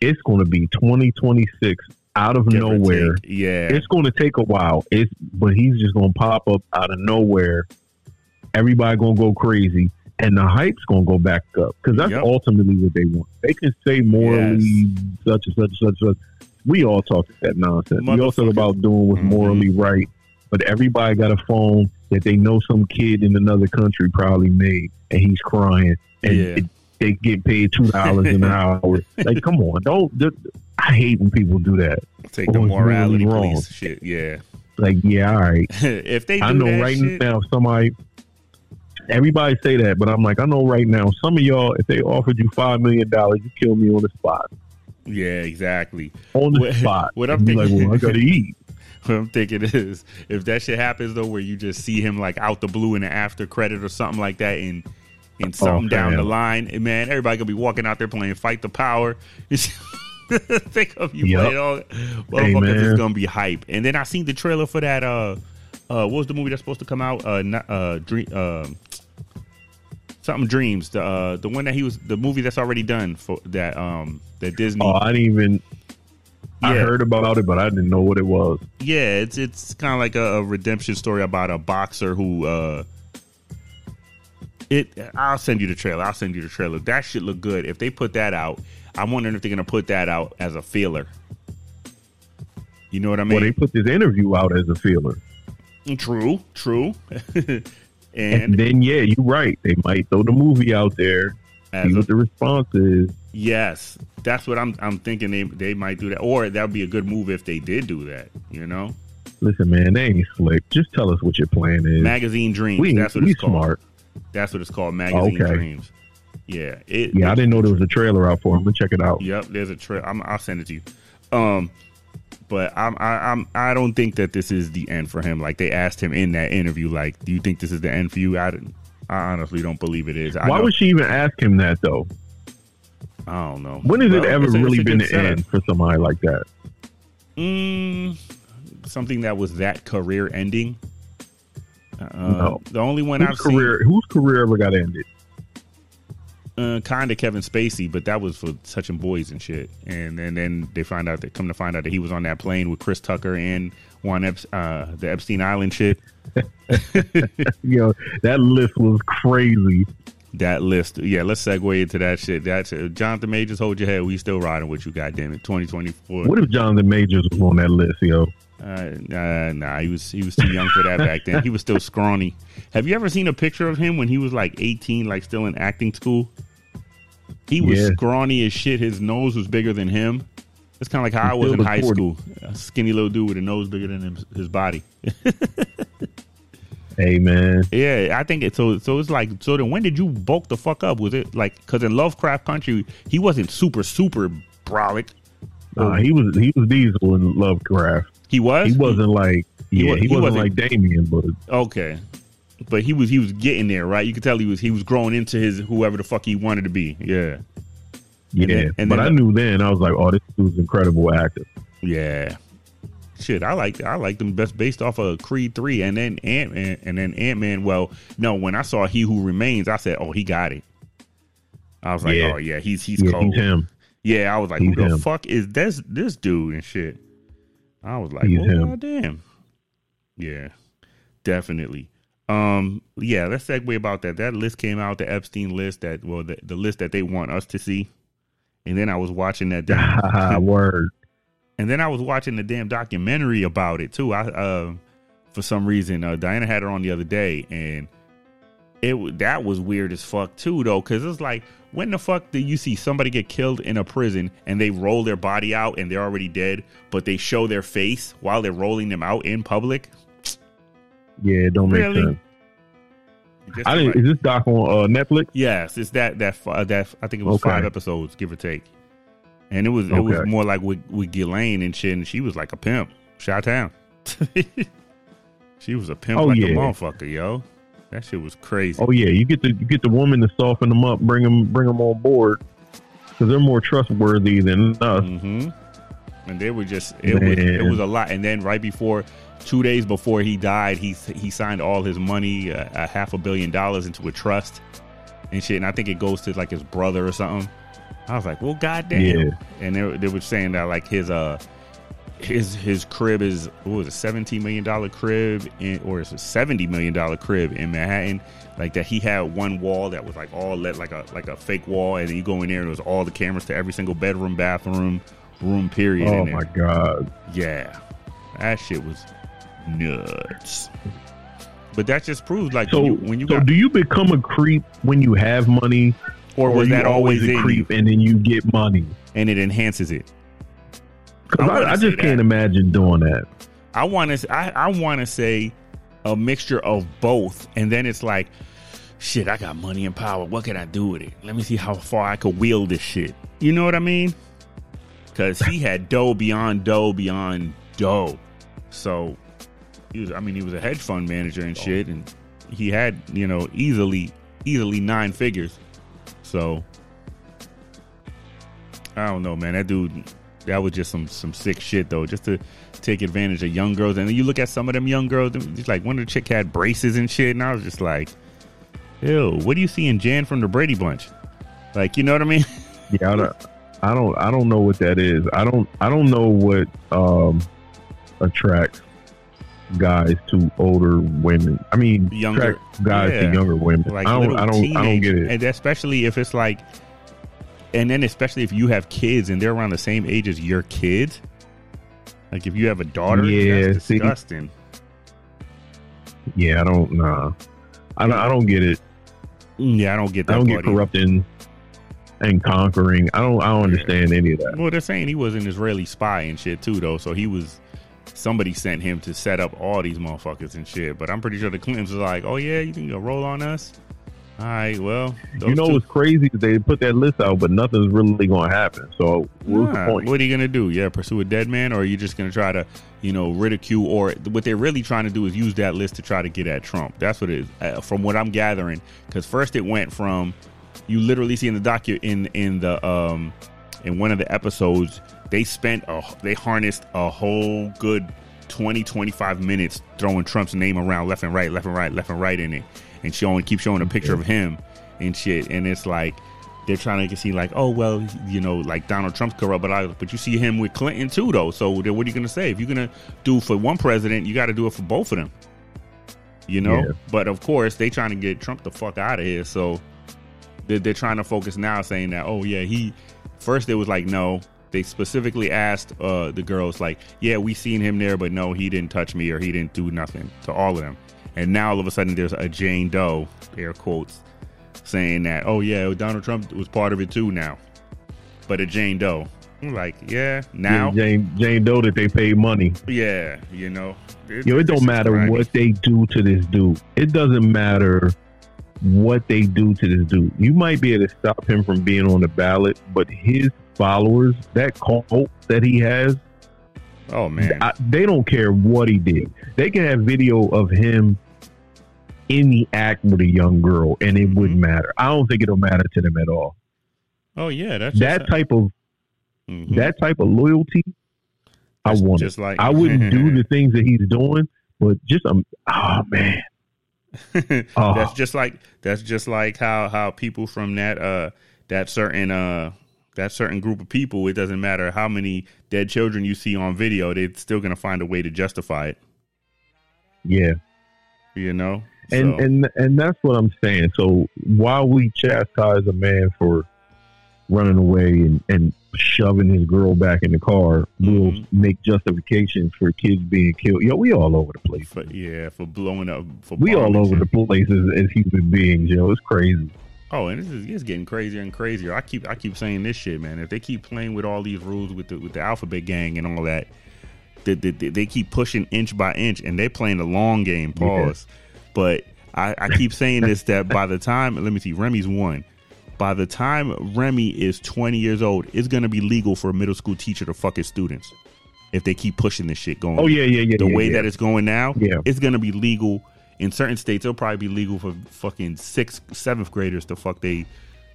Speaker 3: it's gonna be twenty twenty six out of
Speaker 1: give
Speaker 3: nowhere.
Speaker 1: Yeah,
Speaker 3: It's gonna take a while. It's but he's just gonna pop up out of nowhere. Everybody gonna go crazy. And the hype's gonna go back up because that's
Speaker 1: Yep.
Speaker 3: ultimately what they want. They can say morally such and such and such and such. We all talk that nonsense. We all talk about doing what's
Speaker 1: Mhm.
Speaker 3: morally right, but everybody got a phone that they know some kid in another country probably made, and he's crying, and
Speaker 1: Yeah.
Speaker 3: it, they get paid two dollars an <laughs> hour. Like, come on, don't. I hate when people do that.
Speaker 1: take the
Speaker 3: Oh, it's really
Speaker 1: morality
Speaker 3: wrong.
Speaker 1: shit. Yeah,
Speaker 3: Like, yeah, all right. <laughs>
Speaker 1: if they
Speaker 3: I know right
Speaker 1: shit,
Speaker 3: now somebody. Everybody say that, but I'm like, I know right now. Some of y'all, if they offered you five million dollars, you kill me on the spot.
Speaker 1: Yeah, exactly.
Speaker 3: On the
Speaker 1: What-
Speaker 3: spot.
Speaker 1: what I'm
Speaker 3: be like,
Speaker 1: thinking-
Speaker 3: well, I gotta eat. <laughs>
Speaker 1: What I'm thinking is if that shit happens though, where you just see him like out the blue in the after credit or something like that, and and something down the line, and man, everybody gonna be walking out there playing Fight the Power. <laughs> Think of you
Speaker 3: Yup.
Speaker 1: playing all motherfuckers is gonna be hype. And then I seen the trailer for that. Uh, uh, what was the movie that's supposed to come out? Uh, not, uh, dream. Uh, something dreams. The uh, the one that he was the movie that's already done for that um that Disney.
Speaker 3: Oh, I didn't even. I heard about it, but I didn't know what it was.
Speaker 1: Yeah, it's it's kind of like a, a redemption story about a boxer who. uh It. I'll send you the trailer. I'll send you the trailer. That should look good. If they put that out, I'm wondering if they're gonna put that out as a feeler. You know what I mean?
Speaker 3: well, they put this interview out as a feeler,
Speaker 1: true, true. <laughs>
Speaker 3: and,
Speaker 1: and
Speaker 3: then yeah, you're right. They might throw the movie out there,
Speaker 1: as
Speaker 3: see
Speaker 1: a,
Speaker 3: what the response is.
Speaker 1: yes, that's what I'm. I'm thinking they they might do that, or that would be a good move if they did do that. You know,
Speaker 3: Listen, man, they ain't slick. Just tell us what your plan is.
Speaker 1: magazine dreams.
Speaker 3: we
Speaker 1: that's what
Speaker 3: we
Speaker 1: it's called.
Speaker 3: smart.
Speaker 1: That's what it's called. Magazine
Speaker 3: Okay.
Speaker 1: dreams. Yeah. It,
Speaker 3: Yeah, I didn't know there was a trailer out for him. But check it out.
Speaker 1: Yep, there's a trailer. I'm, I'll send it to you. Um, but I'm, I, I'm, I don't think that this is the end for him. Like they asked him in that interview, like, "Do you think this is the end for you?" I, I honestly don't believe it is. I
Speaker 3: Why would she even ask him that though?
Speaker 1: I don't know.
Speaker 3: When has
Speaker 1: Well,
Speaker 3: it ever
Speaker 1: it's a- it's
Speaker 3: really been the
Speaker 1: setup.
Speaker 3: end for somebody like that?
Speaker 1: Mm, something that was that career ending. Uh,
Speaker 3: No.
Speaker 1: The only one
Speaker 3: Whose
Speaker 1: I've
Speaker 3: career? Whose career ever got ended?
Speaker 1: uh, kind of Kevin Spacey, but that was for touching boys and shit. And then then they find out that come to find out that he was on that plane with Chris Tucker and one Ep- uh, the Epstein Island shit. <laughs>
Speaker 3: Yo, that list was crazy.
Speaker 1: That list, yeah. Let's segue into that shit. That's uh, Jonathan Majors. Hold your head. We still riding with you. Goddamn it, twenty twenty four.
Speaker 3: What if Jonathan Majors was on that list, yo?
Speaker 1: Uh, uh, nah, he was he was too young for that <laughs> back then. He was still scrawny. Have you ever seen a picture of him when he was like eighteen, like still in acting school? He was
Speaker 3: Yeah.
Speaker 1: scrawny as shit. His nose was bigger than him. It's kind of like how I was in high
Speaker 3: 40.
Speaker 1: school. A skinny little dude with a nose bigger than him, his body. <laughs>
Speaker 3: Hey, man.
Speaker 1: Yeah, I think it. So, so it's like. So then, when did you bulk the fuck up? Was it like because in Lovecraft Country he wasn't super super brolic.
Speaker 3: Nah, he was he was Diesel in Lovecraft.
Speaker 1: He was.
Speaker 3: He wasn't like
Speaker 1: He
Speaker 3: yeah, he,
Speaker 1: he
Speaker 3: wasn't,
Speaker 1: wasn't-
Speaker 3: like Damian, but
Speaker 1: Okay. But he was he was getting there, right? You could tell he was he was growing into his whoever the fuck he wanted to be. Yeah.
Speaker 3: yeah.
Speaker 1: then- and
Speaker 3: but
Speaker 1: then
Speaker 3: I knew then I was like, oh, this dude's incredible actor.
Speaker 1: Yeah. Shit, I like I like them best based off of Creed three and then Ant Man and then Ant Man. Well, no, when I saw He Who Remains, I said, Oh, he got it. I was like,
Speaker 3: Yeah.
Speaker 1: oh yeah, he's he's
Speaker 3: Yeah,
Speaker 1: cold.
Speaker 3: he's him.
Speaker 1: Yeah, I was like,
Speaker 3: He's
Speaker 1: who the
Speaker 3: him.
Speaker 1: fuck is this this dude and shit? I was like, oh
Speaker 3: him.
Speaker 1: goddamn. Yeah, definitely. Um, yeah, let's segue about that. That list came out, the Epstein list that well, the, the list that they want us to see. And then I was watching that damn, <laughs>
Speaker 3: Word.
Speaker 1: and then I was watching the damn documentary about it too. I uh, for some reason, uh, Diana had her on the other day, and it that was weird as fuck too, though, because it's like when the fuck do you see somebody get killed in a prison and they roll their body out and they're already dead, but they show their face while they're rolling them out in public?
Speaker 3: Yeah, it don't make sense. I didn't, is this doc on uh, Netflix?
Speaker 1: Yes, it's that that fi- that I think it was
Speaker 3: Okay.
Speaker 1: five episodes, give or take, and it was it was more like with with Ghislaine and shit, and she was like a pimp, shot town. <laughs> she was a pimp
Speaker 3: Oh,
Speaker 1: like a motherfucker, yo. That shit was crazy.
Speaker 3: Oh yeah, you get the you get the woman to soften them up, bring them bring them on board because they're more trustworthy than us.
Speaker 1: hmm And they were just it was it was a lot. And then right before, two days before he died, he he signed all his money, uh, a half a billion dollars, into a trust and shit. And I think it goes to like his brother or something. I was like, well, goddamn.
Speaker 3: Yeah.
Speaker 1: And they, they were saying that like his uh his his crib is what was it, seventeen million dollar crib in, or it's a seventy million dollar crib in Manhattan. Like that, he had one wall that was like all lit like a like a fake wall, and then you go in there and it was all the cameras to every single bedroom, bathroom, room. Period.
Speaker 3: Oh my god,
Speaker 1: Yeah, that shit was nuts. But that just proves like
Speaker 3: so
Speaker 1: when you, when you
Speaker 3: so
Speaker 1: got,
Speaker 3: do you become a creep when you have money,
Speaker 1: or was
Speaker 3: you
Speaker 1: that always
Speaker 3: a creep
Speaker 1: you,
Speaker 3: and then you get money?
Speaker 1: and it enhances it?
Speaker 3: Because
Speaker 1: I
Speaker 3: I, I, just can't imagine doing that.
Speaker 1: I want to I, I want to say a mixture of both and then it's like shit I got money and power. What can I do with it? Let me see how far I could wield this shit. You know what I mean? Cuz he <laughs> had dough beyond dough beyond dough. So he was I mean he was a hedge fund manager and oh. shit and he had you know easily easily nine figures. So I don't know man. That dude that was just some some sick shit though just to take advantage of young girls and then you look at some of them young girls just like one of the chick had braces and shit and i was just like ew what do you see in jan from the brady bunch like you know what i mean <laughs>
Speaker 3: Yeah, I don't, I don't, I don't know what that is. I don't, I don't know what um attracts guys to older women. I mean,
Speaker 1: Younger-
Speaker 3: guys
Speaker 1: yeah.
Speaker 3: to younger women.
Speaker 1: like
Speaker 3: I don't, I don't, I don't get it.
Speaker 1: and especially if it's like and then especially if you have kids and they're around the same age as your kids like if you have a daughter
Speaker 3: Yeah,
Speaker 1: that's
Speaker 3: see.
Speaker 1: disgusting
Speaker 3: Yeah, I don't, nah, I don't, I don't get it.
Speaker 1: Mm, yeah i don't get that
Speaker 3: I don't get corrupting and conquering. I don't, I don't understand any of that.
Speaker 1: Well, they're saying he was an Israeli spy and shit too, though. So he was somebody sent him to set up all these motherfuckers and shit. But I'm pretty sure the Clintons was like, "Oh yeah, you think you'll roll on us?" All right, well,
Speaker 3: You know
Speaker 1: two-
Speaker 3: what's crazy? They put that list out, but nothing's really going to happen. So what's
Speaker 1: Nah,
Speaker 3: the point?
Speaker 1: What are you gonna do? Yeah, pursue a dead man, or are you just gonna try to, you know, ridicule? Or what they're really trying to do is use that list to try to get at Trump. That's what it is, uh, from what I'm gathering. Because first it went from you literally see in the docu in in the um in one of the episodes they spent a they harnessed a whole good 20 25 minutes throwing Trump's name around left and right, left and right, left and right in it, and showing keep showing a picture of him and shit, and it's like they're trying to see like, oh well, you know, like Donald Trump's corrupt, but I, but you see him with Clinton too, though. So then what are you gonna say? If you're gonna do for one president, you got to do it for both of them. You know,
Speaker 3: Yeah.
Speaker 1: but of course they trying to get Trump the fuck out of here. So they're, they're trying to focus now, saying that, oh yeah, he. First it was like no. They specifically asked uh, the girls like, yeah, we seen him there, but no, he didn't touch me or he didn't do nothing to all of them. And now all of a sudden there's a Jane Doe, air quotes, saying that, oh yeah, Donald Trump was part of it too now, but a Jane Doe. I'm like, yeah, now,
Speaker 3: Yeah, Jane, Jane Doe that they paid money.
Speaker 1: yeah, you know,
Speaker 3: Yo, it don't matter
Speaker 1: grimy.
Speaker 3: what they do to this dude. It doesn't matter what they do to this dude. You might be able to stop him from being on the ballot, but his followers, that cult that he has,
Speaker 1: Oh man,
Speaker 3: I, they don't care what he did. They can have video of him in the act with a young girl, and it wouldn't
Speaker 1: Mhm.
Speaker 3: matter. I don't think it'll matter to them at all.
Speaker 1: oh yeah, that's
Speaker 3: That type of
Speaker 1: Mhm.
Speaker 3: that type of loyalty, I
Speaker 1: That's
Speaker 3: want it.
Speaker 1: just like
Speaker 3: I wouldn't do the <laughs> things that he's doing, but just um, oh man, <laughs> Oh.
Speaker 1: that's just like that's just like how how people from that uh that certain uh that certain group of people, it doesn't matter how many dead children you see on video, they're still gonna find a way to justify it.
Speaker 3: Yeah.
Speaker 1: You know?
Speaker 3: And
Speaker 1: So,
Speaker 3: and and that's what I'm saying. So while we chastise a man for running away and, and shoving his girl back in the car, we'll
Speaker 1: Mhm.
Speaker 3: make justifications for kids being killed. Yo, we all over the place.
Speaker 1: for, yeah, for blowing up for
Speaker 3: We all over the place as, as human beings, yo. It's crazy.
Speaker 1: Oh, and this is it's getting crazier and crazier. I keep I keep saying this shit, man. If they keep playing with all these rules with the with the alphabet gang and all that, they, they, they- keep pushing inch by inch, and they're playing the long game. Pause. But I, I keep saying this that by the time let me see, Remy's one. By the time Remy is twenty years old, it's gonna be legal for a middle school teacher to fuck his students if they keep pushing this shit going.
Speaker 3: Oh yeah, yeah, yeah.
Speaker 1: the
Speaker 3: yeah,
Speaker 1: way
Speaker 3: yeah.
Speaker 1: that it's going now,
Speaker 3: Yeah.
Speaker 1: it's gonna be legal in certain states. It'll probably be legal for fucking sixth, seventh graders to fuck they,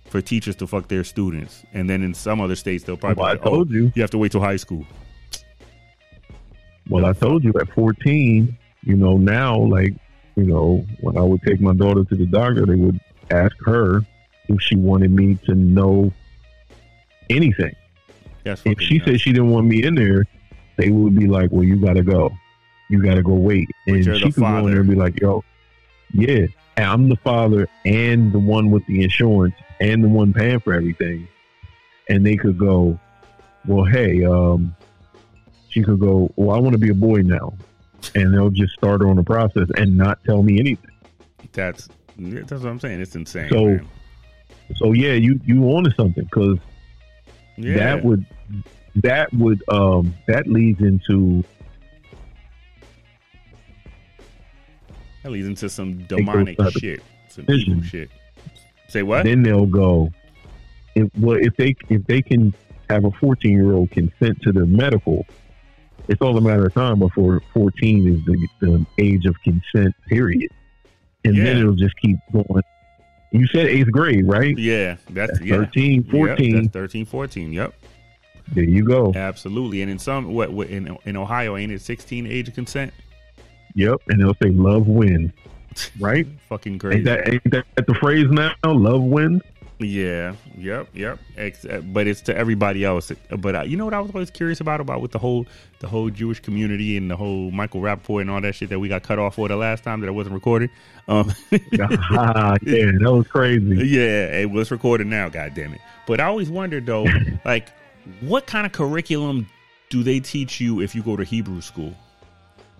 Speaker 1: for teachers to fuck their students, and then in some other states they'll probably.
Speaker 3: Well, I
Speaker 1: be like, oh,
Speaker 3: told
Speaker 1: oh,
Speaker 3: you.
Speaker 1: you have to wait till high school.
Speaker 3: Well, I told you at 14, you know, now, like, you know, when I would take my daughter to the doctor, they would ask her if she wanted me to know anything. If she
Speaker 1: nuts.
Speaker 3: said she didn't want me in there, they would be like, well, you got to go. You got to go wait. And she could go in there and be like, yo, yeah, I'm the father and the one with the insurance and the one paying for everything. And they could go, well, hey, um, she could go, well, I want to be a boy now. And they'll just start her on the process and not tell me anything.
Speaker 1: that's that's what I'm saying. It's insane.
Speaker 3: So,
Speaker 1: man.
Speaker 3: So yeah, you you onto something because
Speaker 1: yeah,
Speaker 3: that would that would um that leads into
Speaker 1: that leads into some demonic shit, some evil shit. Say what?
Speaker 3: then they'll go if well if they if they can have a 14 year old consent to their medical it's all a matter of time before 14 is the, the age of consent period and then it'll just keep going you said eighth grade right
Speaker 1: yeah, that's
Speaker 3: That's
Speaker 1: yeah.
Speaker 3: 13
Speaker 1: Yep,
Speaker 3: 14
Speaker 1: that's 13, 14. Yep.
Speaker 3: there you go
Speaker 1: Absolutely. And in some what, what in in Ohio ain't it 16 age of consent?
Speaker 3: Yep and they'll say love wins right <laughs>
Speaker 1: Fucking crazy.
Speaker 3: ain't that ain't that the phrase now love wins
Speaker 1: Yeah, yep, yep. Uh, but it's to everybody else. But uh, you know what I was always curious about about with the whole the whole Jewish community and the whole Michael Rappaport and all that shit that we got cut off for the last time that I wasn't recorded. Um,
Speaker 3: ah, <laughs> <laughs> yeah that was crazy
Speaker 1: yeah, it was recorded now. God damn it! But I always wondered though, like, what kind of curriculum do they teach you if you go to Hebrew school?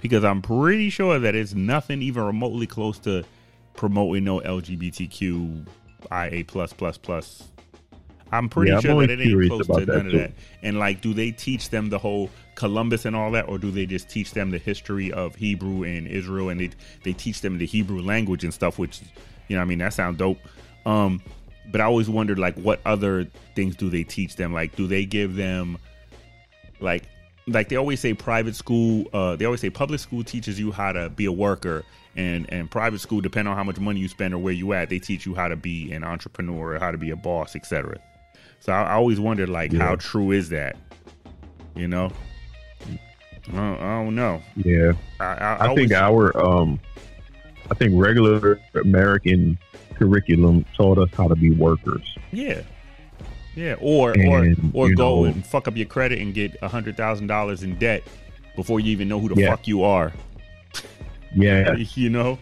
Speaker 1: Because I'm pretty sure that it's nothing even remotely close to promoting no LGBTQ IA plus plus plus. I'm pretty
Speaker 3: Yeah, I'm
Speaker 1: sure that it ain't close to none of
Speaker 3: too.
Speaker 1: that. And like, do they teach them the whole Columbus and all that, or do they just teach them the history of Hebrew and Israel, and they they teach them the Hebrew language and stuff? Which, you know, I mean, that sounds dope. Um, but I always wondered, like, what other things do they teach them? Like, do they give them, like, like they always say, private school. Uh, they always say public school teaches you how to be a worker, and and private school, depending on how much money you spend or where you at, they teach you how to be an entrepreneur, how to be a boss, etc. So I, I always wondered, like,
Speaker 3: Yeah.
Speaker 1: how true is that? You know, I don't, I don't know.
Speaker 3: yeah
Speaker 1: I, I,
Speaker 3: I, think our um, I think regular American curriculum taught us how to be workers.
Speaker 1: Yeah. Yeah, or
Speaker 3: And,
Speaker 1: or or go
Speaker 3: know-
Speaker 1: and fuck up your credit and get a hundred thousand dollars in debt before you even know who the
Speaker 3: Yeah.
Speaker 1: fuck you are.
Speaker 3: Yeah, <laughs>
Speaker 1: You know,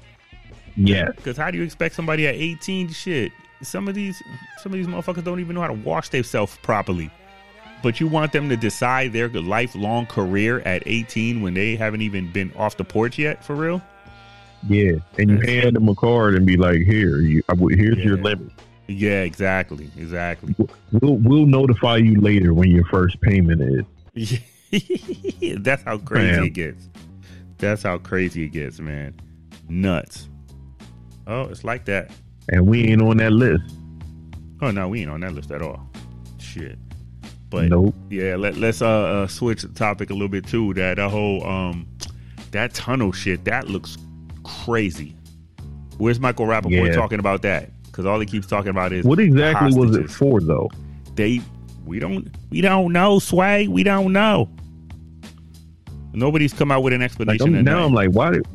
Speaker 3: yeah,
Speaker 1: because how do you expect somebody at eighteen? Shit, some of these some of these motherfuckers don't even know how to wash themselves properly. But you want them to decide their lifelong career at eighteen when they haven't even been off the porch yet, for real?
Speaker 3: yeah. And you hand them a card and be like, "Here, you, here's your
Speaker 1: Yeah.
Speaker 3: limit.
Speaker 1: Yeah, exactly, exactly.
Speaker 3: We'll we'll notify you later when your first payment is." <laughs>
Speaker 1: That's how crazy
Speaker 3: Man.
Speaker 1: it gets. That's how crazy it gets, man. Nuts. Oh, it's like that.
Speaker 3: And we ain't on that list.
Speaker 1: Oh no, we ain't on that list at all. Shit. But
Speaker 3: nope.
Speaker 1: yeah, let, let's uh, uh switch the topic a little bit too. That the whole um that tunnel shit that looks crazy. Where's Michael Rappaport
Speaker 3: Yeah.
Speaker 1: talking about that? Because all he keeps talking about is
Speaker 3: What exactly was it for, though?
Speaker 1: they we don't we don't know sway we don't know nobody's come out with an
Speaker 3: Like
Speaker 1: explanation
Speaker 3: I'm, now. I'm like, why did?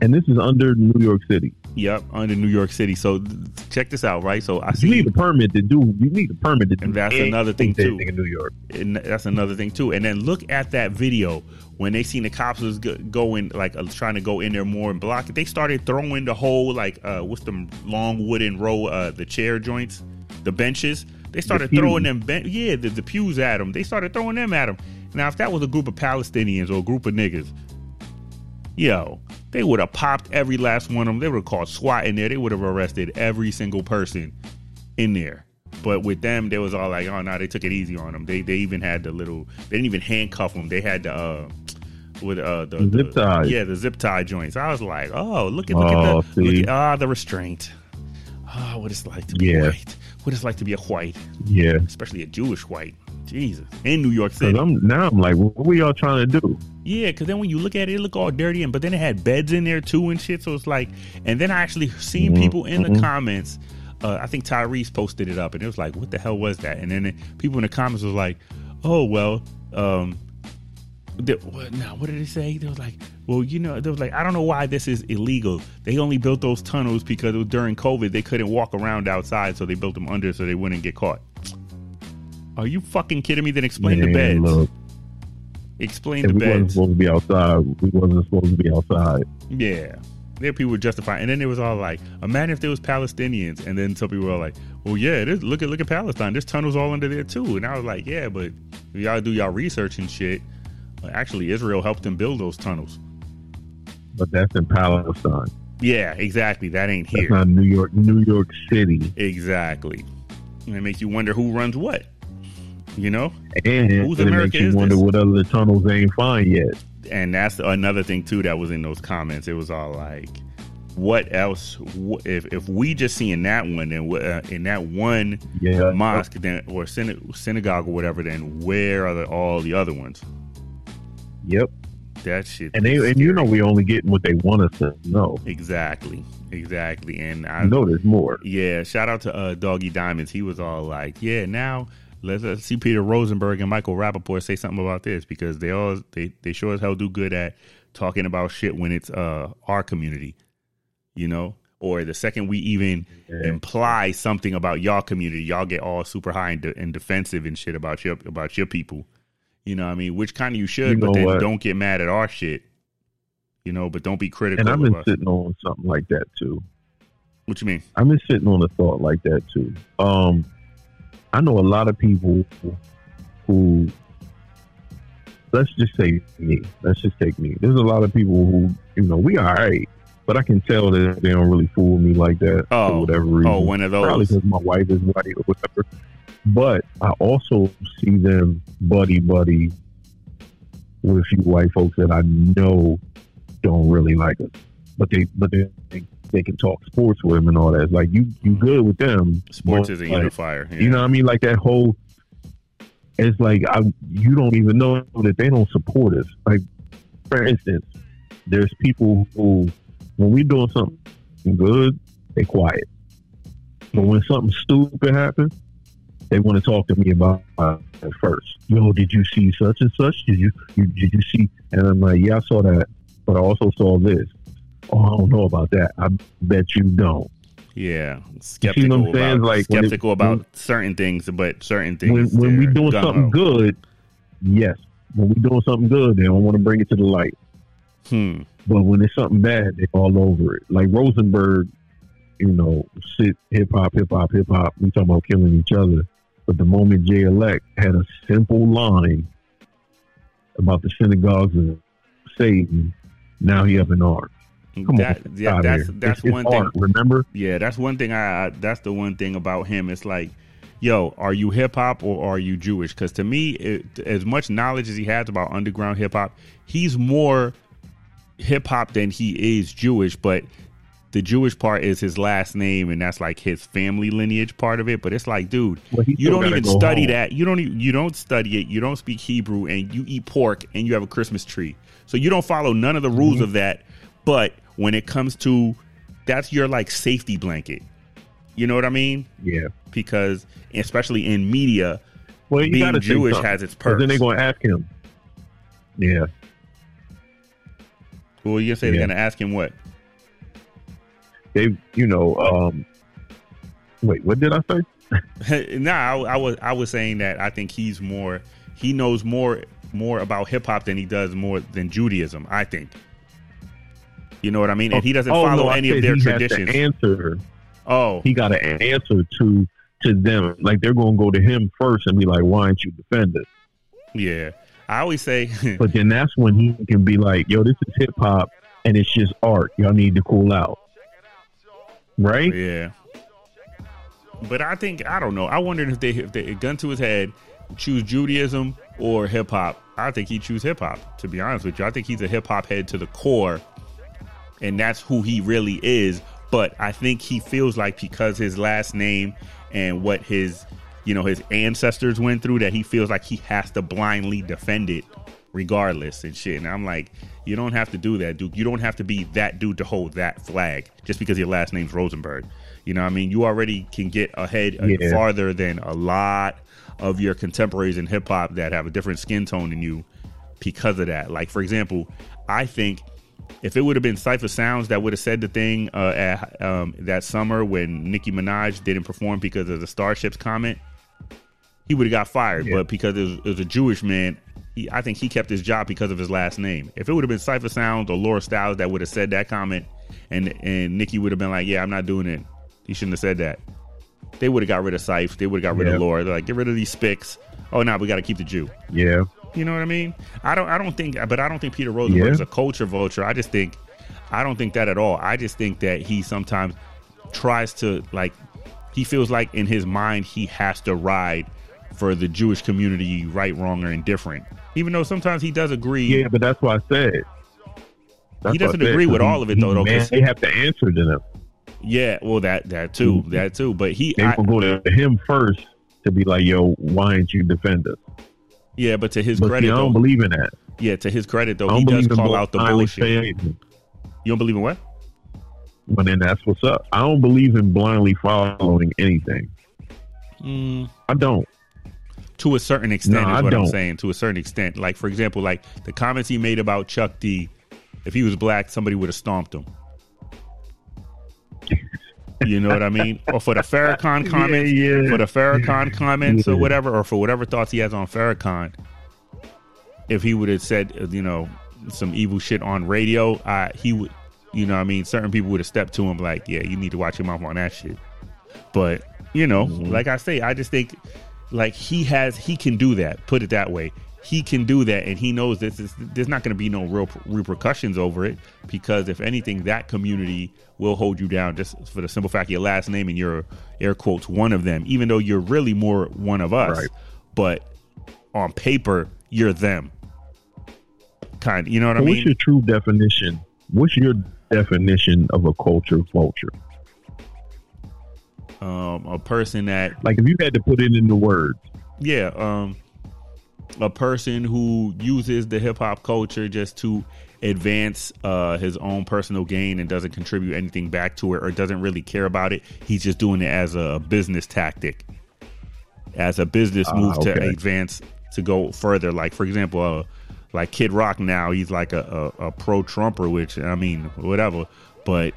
Speaker 3: And this is under New York City.
Speaker 1: Yep, under New York City. So check this out, right? So I
Speaker 3: You need a permit to do. You need a permit to do.
Speaker 1: And that's another thing, too.
Speaker 3: in New York.
Speaker 1: and that's another thing too. And then look at that video when they seen the cops was going like uh, trying to go in there more and block it. They started throwing the whole like uh, what's the long wooden row, uh, the chair joints, the benches. They started
Speaker 3: pews.
Speaker 1: throwing them, ben- yeah, the, the pews at them. They started throwing them at them. Now, if that was a group of Palestinians or a group of niggas, yo, they would have popped every last one of them. They would have called SWAT in there. They would have arrested every single person in there. But with them, they was all like, oh no, they took it easy on them. They they even had the little, they didn't even handcuff them. They had the uh, with uh the,
Speaker 3: The zip tie,
Speaker 1: yeah, the zip tie joints. I was like, oh look at look
Speaker 3: Oh,
Speaker 1: at the
Speaker 3: see.
Speaker 1: ah the restraint. Ah, what it's like to be
Speaker 3: Yeah.
Speaker 1: white. What it's like to be a white,
Speaker 3: Yeah.
Speaker 1: especially a Jewish white. Jesus, in New York City.
Speaker 3: I'm now I'm like, what were y'all trying to do?
Speaker 1: Yeah, because then when you look at it, it look all dirty, and but then it had beds in there too and shit. So it's like, and then I actually seen
Speaker 3: Mhm,
Speaker 1: people in the
Speaker 3: mhm.
Speaker 1: comments. Uh, I think Tyrese posted it up, and it was like, "What the hell was that?" And then it- people in the comments was like, "Oh well." Um, the, what, now, what did they say? They was like, "Well, you know," they was like, "I don't know why this is illegal. They only built those tunnels because it was during COVID. They couldn't walk around outside, so they built them under so they wouldn't get caught." Are you fucking kidding me? Then explain the beds.
Speaker 3: Look,
Speaker 1: explain the
Speaker 3: we wasn't
Speaker 1: beds.
Speaker 3: supposed to be outside, we wasn't supposed to be outside.
Speaker 1: Yeah. There people were justifying and then it was all like, imagine if there was Palestinians and then some people were like, Well yeah, it is look at look at Palestine. There's tunnels all under there too. And I was like, Yeah, but if y'all do y'all research and shit. uh, Actually Israel helped them build those tunnels.
Speaker 3: But that's in Palestine.
Speaker 1: Yeah, exactly. That ain't
Speaker 3: That's
Speaker 1: here.
Speaker 3: not New York. New York City.
Speaker 1: exactly. And it makes you wonder who runs what. You know?
Speaker 3: And
Speaker 1: America
Speaker 3: makes you
Speaker 1: is
Speaker 3: wonder
Speaker 1: this?
Speaker 3: what other tunnels they ain't find yet.
Speaker 1: and that's another thing too that was in those comments. It was all like, what else? If if we just seeing that one, then uh, in that one
Speaker 3: Yeah.
Speaker 1: mosque, then or synagogue or whatever, then where are the, all the other ones?
Speaker 3: Yep.
Speaker 1: That shit.
Speaker 3: And they and you know we only getting what they want us to know.
Speaker 1: exactly, exactly. And I
Speaker 3: I know there's more.
Speaker 1: Yeah, shout out to uh, Doggy Diamonds. He was all like, "Yeah, now let's uh, see Peter Rosenberg and Michael Rappaport say something about this because they all they they sure as hell do good at talking about shit when it's uh our community, you know." Or the second we even
Speaker 3: Yeah.
Speaker 1: imply something about y'all community, y'all get all super high and, de- and defensive and shit about your about your people. You know, what I mean, which kind of you should,
Speaker 3: You
Speaker 1: but then
Speaker 3: what?
Speaker 1: don't get mad at our shit. You know, but don't be critical
Speaker 3: And I've
Speaker 1: of
Speaker 3: been
Speaker 1: us.
Speaker 3: sitting on something like that too.
Speaker 1: What you mean?
Speaker 3: I've been sitting on a thought like that too. Um, I know a lot of people who, let's just say me. Let's just take me. There's a lot of people who, you know, we all right, but I can tell that they don't really fool me like that
Speaker 1: Oh.
Speaker 3: for whatever oh, reason.
Speaker 1: Oh, one of those.
Speaker 3: Probably because my wife is white or whatever. But I also see them buddy buddy with a few white folks that I know don't really like us, but they but they they can talk sports with them and all that. It's like you you good with them.
Speaker 1: Sports
Speaker 3: but,
Speaker 1: is a
Speaker 3: like,
Speaker 1: unifier.
Speaker 3: You know what I mean? Like that whole. It's like I, you don't even know that they don't support us. Like, for instance, there's people who, when we doing something good, they quiet. But when something stupid happens, they want to talk to me about it first. Yo, did you see such and such? Did you, you did you see? And I'm like, yeah, I saw that, but I also saw this. Oh, I don't know about that. I bet you don't.
Speaker 1: Yeah, skeptical
Speaker 3: I'm saying?
Speaker 1: about
Speaker 3: Like, when it-
Speaker 1: about
Speaker 3: when-
Speaker 1: certain things, but certain things.
Speaker 3: when we
Speaker 1: they're
Speaker 3: doing
Speaker 1: gung-ho.
Speaker 3: something good, yes. When we doing something good, they don't want to bring it to the light.
Speaker 1: Hmm.
Speaker 3: But when it's something bad, they all over it. Like Rosenberg, you know, sit hip hop, hip hop, hip hop. We talking about killing each other. But the moment Jay Elect had a simple line about the synagogues of Satan, now he up in arms. Come
Speaker 1: that,
Speaker 3: on,
Speaker 1: yeah, that's
Speaker 3: here.
Speaker 1: that's
Speaker 3: It's- it's
Speaker 1: one thing.
Speaker 3: art, remember?
Speaker 1: Yeah, that's one thing. I, I that's the one thing about him. It's like, yo, are you hip hop or are you Jewish? Because to me, it, as much knowledge as he has about underground hip hop, he's more hip hop than he is Jewish. But the Jewish part is his last name, and that's like his family lineage part of it. But it's like, dude,
Speaker 3: Well,
Speaker 1: you don't even study
Speaker 3: home.
Speaker 1: that. You don't. e- You don't study it. You don't speak Hebrew, and you eat pork, and you have a Christmas tree. So you don't follow none of the rules
Speaker 3: Mm-hmm.
Speaker 1: of that. But when it comes to that's your like safety blanket. You know what I mean?
Speaker 3: Yeah.
Speaker 1: Because especially in media,
Speaker 3: Well, you
Speaker 1: being Jewish has its perks.
Speaker 3: Then they're going to ask him. Yeah.
Speaker 1: well, you say they're gonna ask him what?
Speaker 3: they, you know, um, wait, what did I say? <laughs>
Speaker 1: nah, I, I was I was saying that I think he's more he knows more more about hip hop than he does more than Judaism. I think. You know what I mean? And he doesn't
Speaker 3: Oh, oh
Speaker 1: follow
Speaker 3: no,
Speaker 1: any of their
Speaker 3: he has to
Speaker 1: traditions.
Speaker 3: answer.
Speaker 1: Oh,
Speaker 3: He got to answer to to them. Like they're going to go to him first and be like, "Why aren't you defend us?"
Speaker 1: yeah. I always say, <laughs>
Speaker 3: But then that's when he can be like, "Yo, this is hip hop and it's just art. Y'all need to cool out." Right?
Speaker 1: yeah. But I think I don't know. I wondered if they if they gun to his head, choose Judaism or hip hop. I think he choose hip hop. To be honest with you, I think he's a hip hop head to the core, and that's who he really is. But I think he feels like because his last name and what his you know his ancestors went through, that he feels like he has to blindly defend it regardless and shit. And I'm like, you don't have to do that, Duke. You don't have to be that dude to hold that flag just because your last name's Rosenberg. You know what I mean? You already can get ahead uh,
Speaker 3: Yeah.
Speaker 1: farther than a lot of your contemporaries in hip hop that have a different skin tone than you because of that. Like, for example, I think if it would have been Cipha Sounds that would have said the thing uh, at, um, that summer when Nicki Minaj didn't perform because of the Starships comment, he would have got fired.
Speaker 3: Yeah.
Speaker 1: But because it was, it was a Jewish man, he, I think he kept his job because of his last name. If it would have been Cipha Sounds or Laura Stylez that would have said that comment, and and Nicki would have been like, "Yeah, I'm not doing it," he shouldn't have said that. They would have got rid of Cipha. They would have got rid
Speaker 3: Yeah.
Speaker 1: of Laura. They're like, "Get rid of these spics." Oh, now we got to keep the Jew.
Speaker 3: Yeah.
Speaker 1: You know what I mean? I don't. I don't think. But I don't think Peter Rosenberg
Speaker 3: Yeah.
Speaker 1: is a culture vulture. I just think. I don't think that at all. I just think that he sometimes tries to like. He feels like in his mind he has to ride for the Jewish community, right, wrong, or indifferent. Even though sometimes he does agree.
Speaker 3: Yeah, but that's why I said. That's
Speaker 1: He doesn't
Speaker 3: said,
Speaker 1: agree with all of it, though, though,
Speaker 3: Man, they have to answer to them.
Speaker 1: Yeah, well, that that too,
Speaker 3: Mhm.
Speaker 1: that too. But he,
Speaker 3: They
Speaker 1: I,
Speaker 3: will go to him first to be like, "Yo, why aren't you defend us?"
Speaker 1: Yeah, but to his
Speaker 3: But see,
Speaker 1: credit,
Speaker 3: I don't
Speaker 1: though,
Speaker 3: believe in that.
Speaker 1: yeah, to his credit, though, he does call out the bullshit. You don't believe in what?
Speaker 3: But then that's what's up. I don't believe in blindly following anything.
Speaker 1: Mm,
Speaker 3: I don't.
Speaker 1: to a certain extent
Speaker 3: No,
Speaker 1: is
Speaker 3: I
Speaker 1: what I'm
Speaker 3: don't.
Speaker 1: saying. To a certain extent, like for example, like the comments he made about Chuck D. If he was black, somebody would have stomped him. You know what I mean? Or for the Farrakhan comments,
Speaker 3: Yeah, yeah.
Speaker 1: for the Farrakhan comments or whatever, or for whatever thoughts he has on Farrakhan. If he would have said, uh, you know, some evil shit on radio, uh, he would, you know, what I mean, certain people would have stepped to him like, yeah, you need to watch your mouth on that shit. But you know,
Speaker 3: Mm-hmm.
Speaker 1: like I say, I just think like he has, he can do that. Put it that way. He can do that, and he knows this is there's not going to be no real repercussions over it because if anything, that community will hold you down just for the simple fact your last name and you're air quotes one of them, even though you're really more one of us.
Speaker 3: Right.
Speaker 1: But on paper, you're them. Kind, you know what I
Speaker 3: But what's your true definition? What's your definition of a culture vulture?
Speaker 1: um, a person that
Speaker 3: Like, if you had to put it into words,
Speaker 1: yeah um a person who uses the hip hop culture just to advance uh his own personal gain and doesn't contribute anything back to it or doesn't really care about it he's just doing it as a business tactic as a business
Speaker 3: Ah,
Speaker 1: move to
Speaker 3: okay.
Speaker 1: advance to go further like for example uh like kid rock now he's like a, a, a pro trumper which i mean whatever but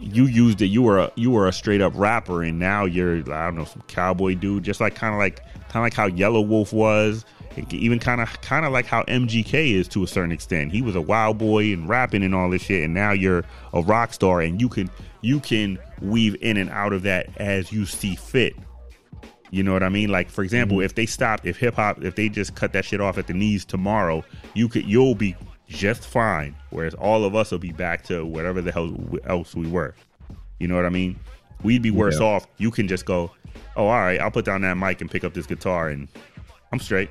Speaker 1: you used it. You were a, you were a straight up rapper, and now you're I don't know some cowboy dude. Just like kind of like kind of like how Yelawolf was, even kind of kind of like how MGK is to a certain extent. He was a wild boy and rapping and all this shit, and now you're a rock star, and you can you can weave in and out of that as you see fit. You know what I mean? Like for example, mm-hmm. if they stopped, if hip hop, if they just cut that shit off at the knees tomorrow, you could you'll be just fine. Whereas all of us will be back to whatever the hell else we were. You know what I mean? We'd be worse
Speaker 3: Yeah.
Speaker 1: off. You can just go, oh, all right, I'll put down that mic and pick up this guitar, and I'm straight.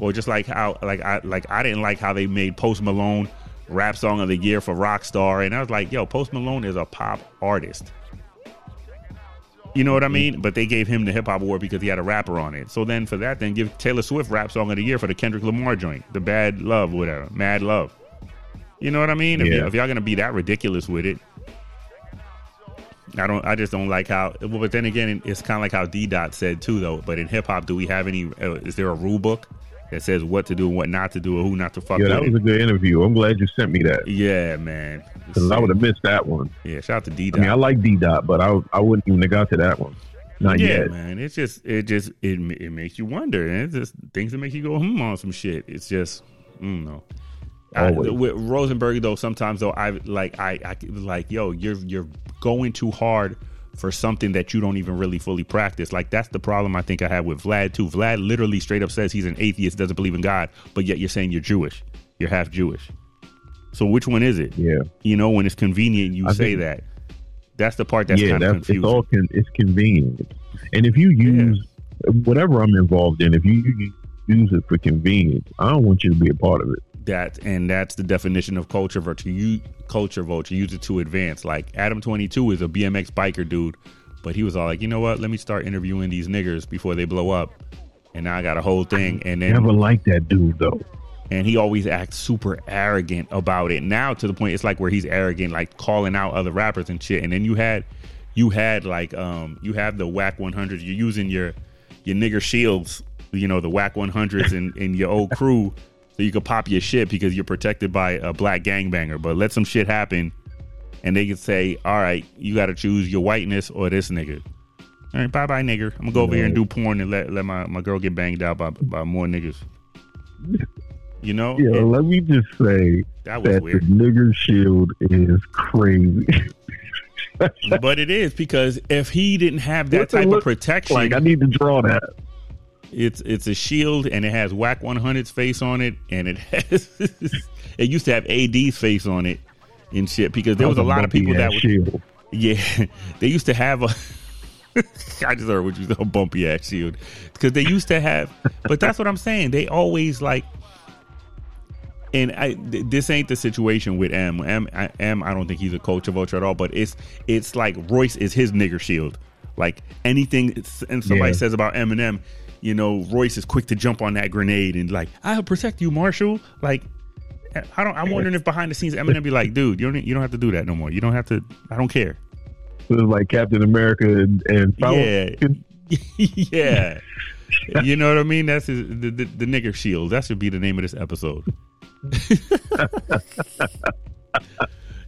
Speaker 1: Or just like how, like I, like I didn't like how they made Post Malone rap song of the year for Rockstar, and I was like, yo, Post Malone is a pop artist. You know what I mean? But they gave him the hip hop award because he had a rapper on it. So then for that, then give Taylor Swift rap song of the year for the Kendrick Lamar joint, the Bad Love, whatever, Mad Love. You know what I mean? If, y- if y'all gonna be that ridiculous with it, I don't. I just don't like how. Well, but then again, it's kind of like how D Dot said too, though. But in hip hop, do we have any? Uh, is there a rule book? That says what to do and what not to do or who not to fuck
Speaker 3: Yeah,
Speaker 1: with.
Speaker 3: that was a good interview. I'm glad you sent me that
Speaker 1: yeah, man.
Speaker 3: because I would have missed that one.
Speaker 1: Yeah, shout out to D
Speaker 3: I mean, I like D Dot, but I I wouldn't even have got to that one. Not
Speaker 1: Yeah,
Speaker 3: yet.
Speaker 1: man. It's just it just it it makes you wonder, and it's just things that make you go hmm on some shit. It's just I don't know. I, with Rosenberg though, sometimes though I like I, I was like yo, you're you're going too hard for something that you don't even really fully practice. Like that's the problem I think I have with Vlad too. Vlad literally straight up says he's an atheist, doesn't believe in God, but yet you're saying you're Jewish. You're half Jewish. So which one is it?
Speaker 3: Yeah,
Speaker 1: You know, when it's convenient, you
Speaker 3: I
Speaker 1: say
Speaker 3: think-
Speaker 1: that. That's the part that's
Speaker 3: yeah.
Speaker 1: kind of confusing.
Speaker 3: it's all con- it's convenient, and if you use whatever I'm involved in, if you use it for convenience, I don't want you to be a part of it.
Speaker 1: that and that's the definition of culture vulture you culture vulture use it to advance. Like adam 22 is a bmx biker dude but he was all like you know what? Let me start interviewing these niggers before they blow up. And now i got a whole thing and then
Speaker 3: Never liked that dude though.
Speaker 1: and he always acts super arrogant about it. Now to the point it's like where he's arrogant like calling out other rappers and shit. And then you had you had like um you have the Wack 100 you're using your your nigger shields you know the Wack 100s and, and your old crew so you could pop your shit because you're protected by a black gangbanger. But let some shit happen and they could say all right you got to choose your whiteness or this nigga. All right bye bye nigga. i'm gonna go over here and do porn and let, let my, my girl get banged out by, by more niggas. You know?
Speaker 3: Yeah,
Speaker 1: And
Speaker 3: let me just say
Speaker 1: that was
Speaker 3: that
Speaker 1: weird.
Speaker 3: the nigger shield is crazy.
Speaker 1: but it is because if he didn't have that
Speaker 3: What's
Speaker 1: type of protection,
Speaker 3: like? I need to draw that.
Speaker 1: It's it's a shield and it has Wack 100's face on it, and it <laughs> has it used to have AD's face on it and shit because there was a lot of people that would
Speaker 3: shield.
Speaker 1: yeah <laughs> they used to have a. <laughs> I just heard what you said, a bumpy ass shield, because they used to have, but that's what I'm saying. They always like, and I th- this ain't the situation with M. M. I- M. I don't think he's a culture vulture at all, but it's it's like Royce is his nigger shield. Like anything, and somebody
Speaker 3: Yeah.
Speaker 1: says about Eminem, you know, Royce is quick to jump on that grenade and like, I'll protect you, Marshall. Like, I don't. I'm wondering if behind the scenes Eminem be like, dude, you don't you don't have to do that no more. You don't have to. I don't care.
Speaker 3: It was like Captain America and, and
Speaker 1: Yeah. <laughs> Yeah. You know what I mean? That's his, the, the the nigger shield. That should be the name of this episode. <laughs>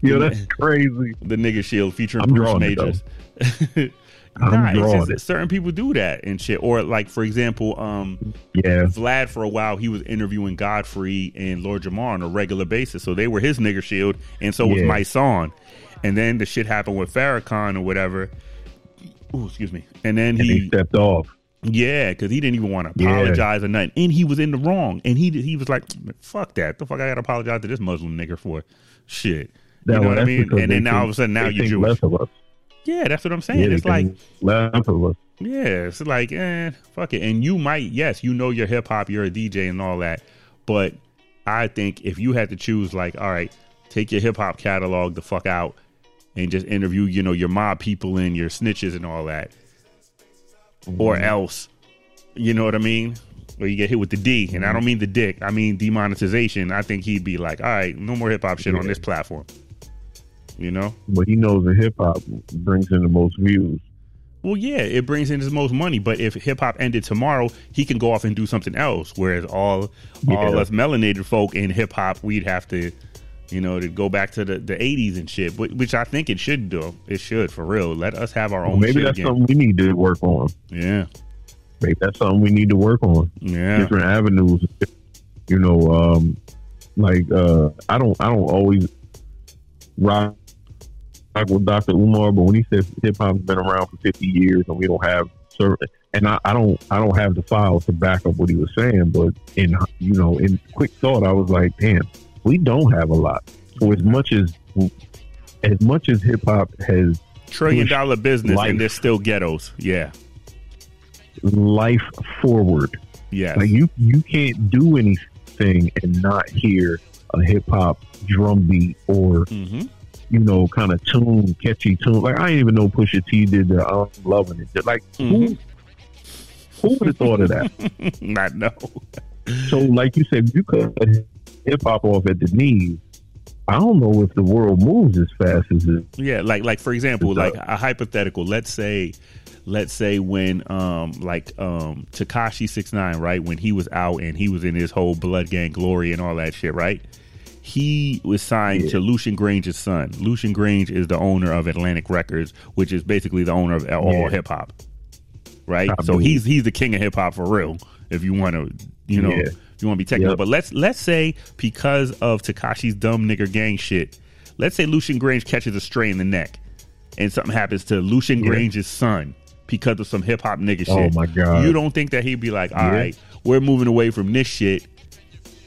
Speaker 3: Yo, that's crazy.
Speaker 1: The nigger shield featuring
Speaker 3: I'm
Speaker 1: Bruce Majors. <laughs> Nah, it's just
Speaker 3: it.
Speaker 1: certain people do that and shit. Or like for example, um,
Speaker 3: Yeah,
Speaker 1: Vlad for a while he was interviewing Godfrey and Lord Jamar on a regular basis, so they were his nigger shield, and so was Mysonne. And then the shit happened with Farrakhan or whatever. Ooh, excuse me. And then
Speaker 3: and he
Speaker 1: he
Speaker 3: stepped off.
Speaker 1: Yeah, because he didn't even want to
Speaker 3: Yeah.
Speaker 1: apologize or nothing, and he was in the wrong. And he he was like, "Fuck that! The fuck I got to apologize to this Muslim nigger for shit."
Speaker 3: That
Speaker 1: you know what I mean? And then now all of a sudden now you're Jewish.
Speaker 3: Less of us.
Speaker 1: Yeah, that's what I'm saying.
Speaker 3: Yeah,
Speaker 1: it's like
Speaker 3: think less us.
Speaker 1: yeah, it's like eh, fuck it. And you might yes, you know you're hip hop, you're a DJ and all that, but I think if you had to choose, like, all right, take your hip hop catalog the fuck out and just interview, you know, your mob people and your snitches and all that, or
Speaker 3: Mm-hmm.
Speaker 1: else, you know what I mean? Or you get hit with the D, and
Speaker 3: Mm-hmm.
Speaker 1: I don't mean the dick, I mean demonetization. I think he'd be like, all right, no more hip hop shit on this platform. You know?
Speaker 3: But he knows that hip hop brings in the most views.
Speaker 1: Well, yeah, it brings in his most money. But if hip hop ended tomorrow, he can go off and do something else. Whereas all all
Speaker 3: Yeah.
Speaker 1: us melanated folk in hip hop, we'd have to, you know, to go back to the the eighties and shit. Which, which I think it should do. It should for real. Let us have our
Speaker 3: Well,
Speaker 1: own.
Speaker 3: maybe that's
Speaker 1: again.
Speaker 3: something we need to work on.
Speaker 1: Yeah,
Speaker 3: Maybe that's something we need to work on.
Speaker 1: yeah,
Speaker 3: Different avenues. You know, um, like uh, I don't I don't always rock, rock with Dr. Umar, but when he says hip hop's been around for fifty years and we don't have certain and I, I don't I don't have the files to back up what he was saying, but in you know, in quick thought I was like, damn, we don't have a lot. So as much as as much as hip hop has
Speaker 1: trillion dollar business,
Speaker 3: life.
Speaker 1: and there's still ghettos. Yeah,
Speaker 3: life forward.
Speaker 1: yeah,
Speaker 3: Like you, you can't do anything and not hear a hip hop drum beat or
Speaker 1: hmm
Speaker 3: you know kind of tune, catchy tune. Like I didn't even know Pusha T did the I'm loving it. Like
Speaker 1: Mhm.
Speaker 3: who, who would have thought of that? <laughs>
Speaker 1: I know.
Speaker 3: so like you said, you cut hip hop off at the knees. I don't know if the world moves as fast as it.
Speaker 1: Yeah, like like for example, like a hypothetical. Let's say, let's say when um like um Tekashi six nine right when he was out and he was in his whole Blood Gang glory and all that shit right. He was signed
Speaker 3: Yeah.
Speaker 1: to Lucian Grainge's son. Lucian Grainge is the owner of Atlantic Records, which is basically the owner of all
Speaker 3: Yeah.
Speaker 1: hip hop. Right,
Speaker 3: I
Speaker 1: so he's he's the king of hip hop for real. If you want to, you know,
Speaker 3: Yeah.
Speaker 1: if you want to be technical.
Speaker 3: Yep.
Speaker 1: But let's let's say because of Tekashi's dumb nigger gang shit, let's say Lucian Grainge catches a stray in the neck, and something happens to Lucian. Grainge's son because of some hip hop nigga
Speaker 3: Oh,
Speaker 1: shit.
Speaker 3: my God.
Speaker 1: You don't think that he'd be like, all right, we're moving away from this shit,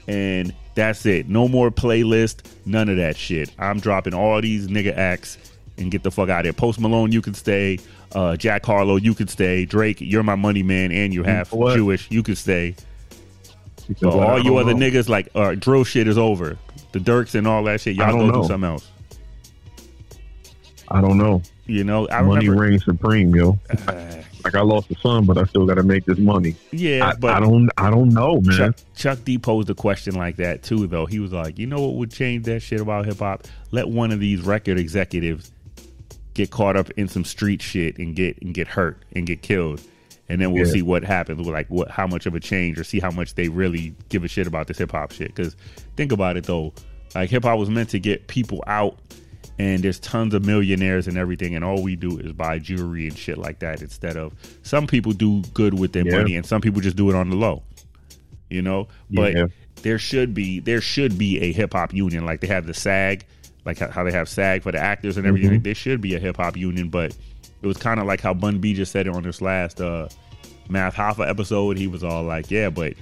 Speaker 1: and that's it. No more playlist, none of that shit. I'm dropping all these nigga acts and get the fuck out of here. Post Malone, you can stay. Uh, Jack Harlow, you can stay. Drake, you're my money man, and you're half
Speaker 3: know?
Speaker 1: Jewish. You can stay.
Speaker 3: I
Speaker 1: all you other
Speaker 3: know.
Speaker 1: niggas like uh, drill shit is over. The Dirks and all that shit. Y'all go do something else.
Speaker 3: I don't know.
Speaker 1: You know, I
Speaker 3: money
Speaker 1: remember.
Speaker 3: reigns supreme, yo. <laughs>
Speaker 1: Uh,
Speaker 3: Like I lost a son, but I still got to make this money.
Speaker 1: yeah,
Speaker 3: I,
Speaker 1: but
Speaker 3: I don't. I don't know, man.
Speaker 1: Chuck, Chuck D posed a question like that too, though. He was like, you know what would change that shit about hip hop? Let one of these record executives get caught up in some street shit and get and get hurt and get killed. And then we'll
Speaker 3: Yeah.
Speaker 1: see what happens, like what how much of a change, or see how much they really give a shit about this hip hop shit. Because think about it though, like hip hop was meant to get people out, and there's tons of millionaires and everything, and all we do is buy jewelry and shit like that. Instead of some people do good with their
Speaker 3: Yeah.
Speaker 1: money, and some people just do it on the low you know. But
Speaker 3: Yeah.
Speaker 1: there should be there should be a hip hop union, like they have the SAG, like how they have SAG for the actors and everything.
Speaker 3: Mm-hmm.
Speaker 1: There should be a hip hop union, but it was kind of like how Bun B just said it on this last uh, Math Hoffa episode. He was all like, "Yeah, but."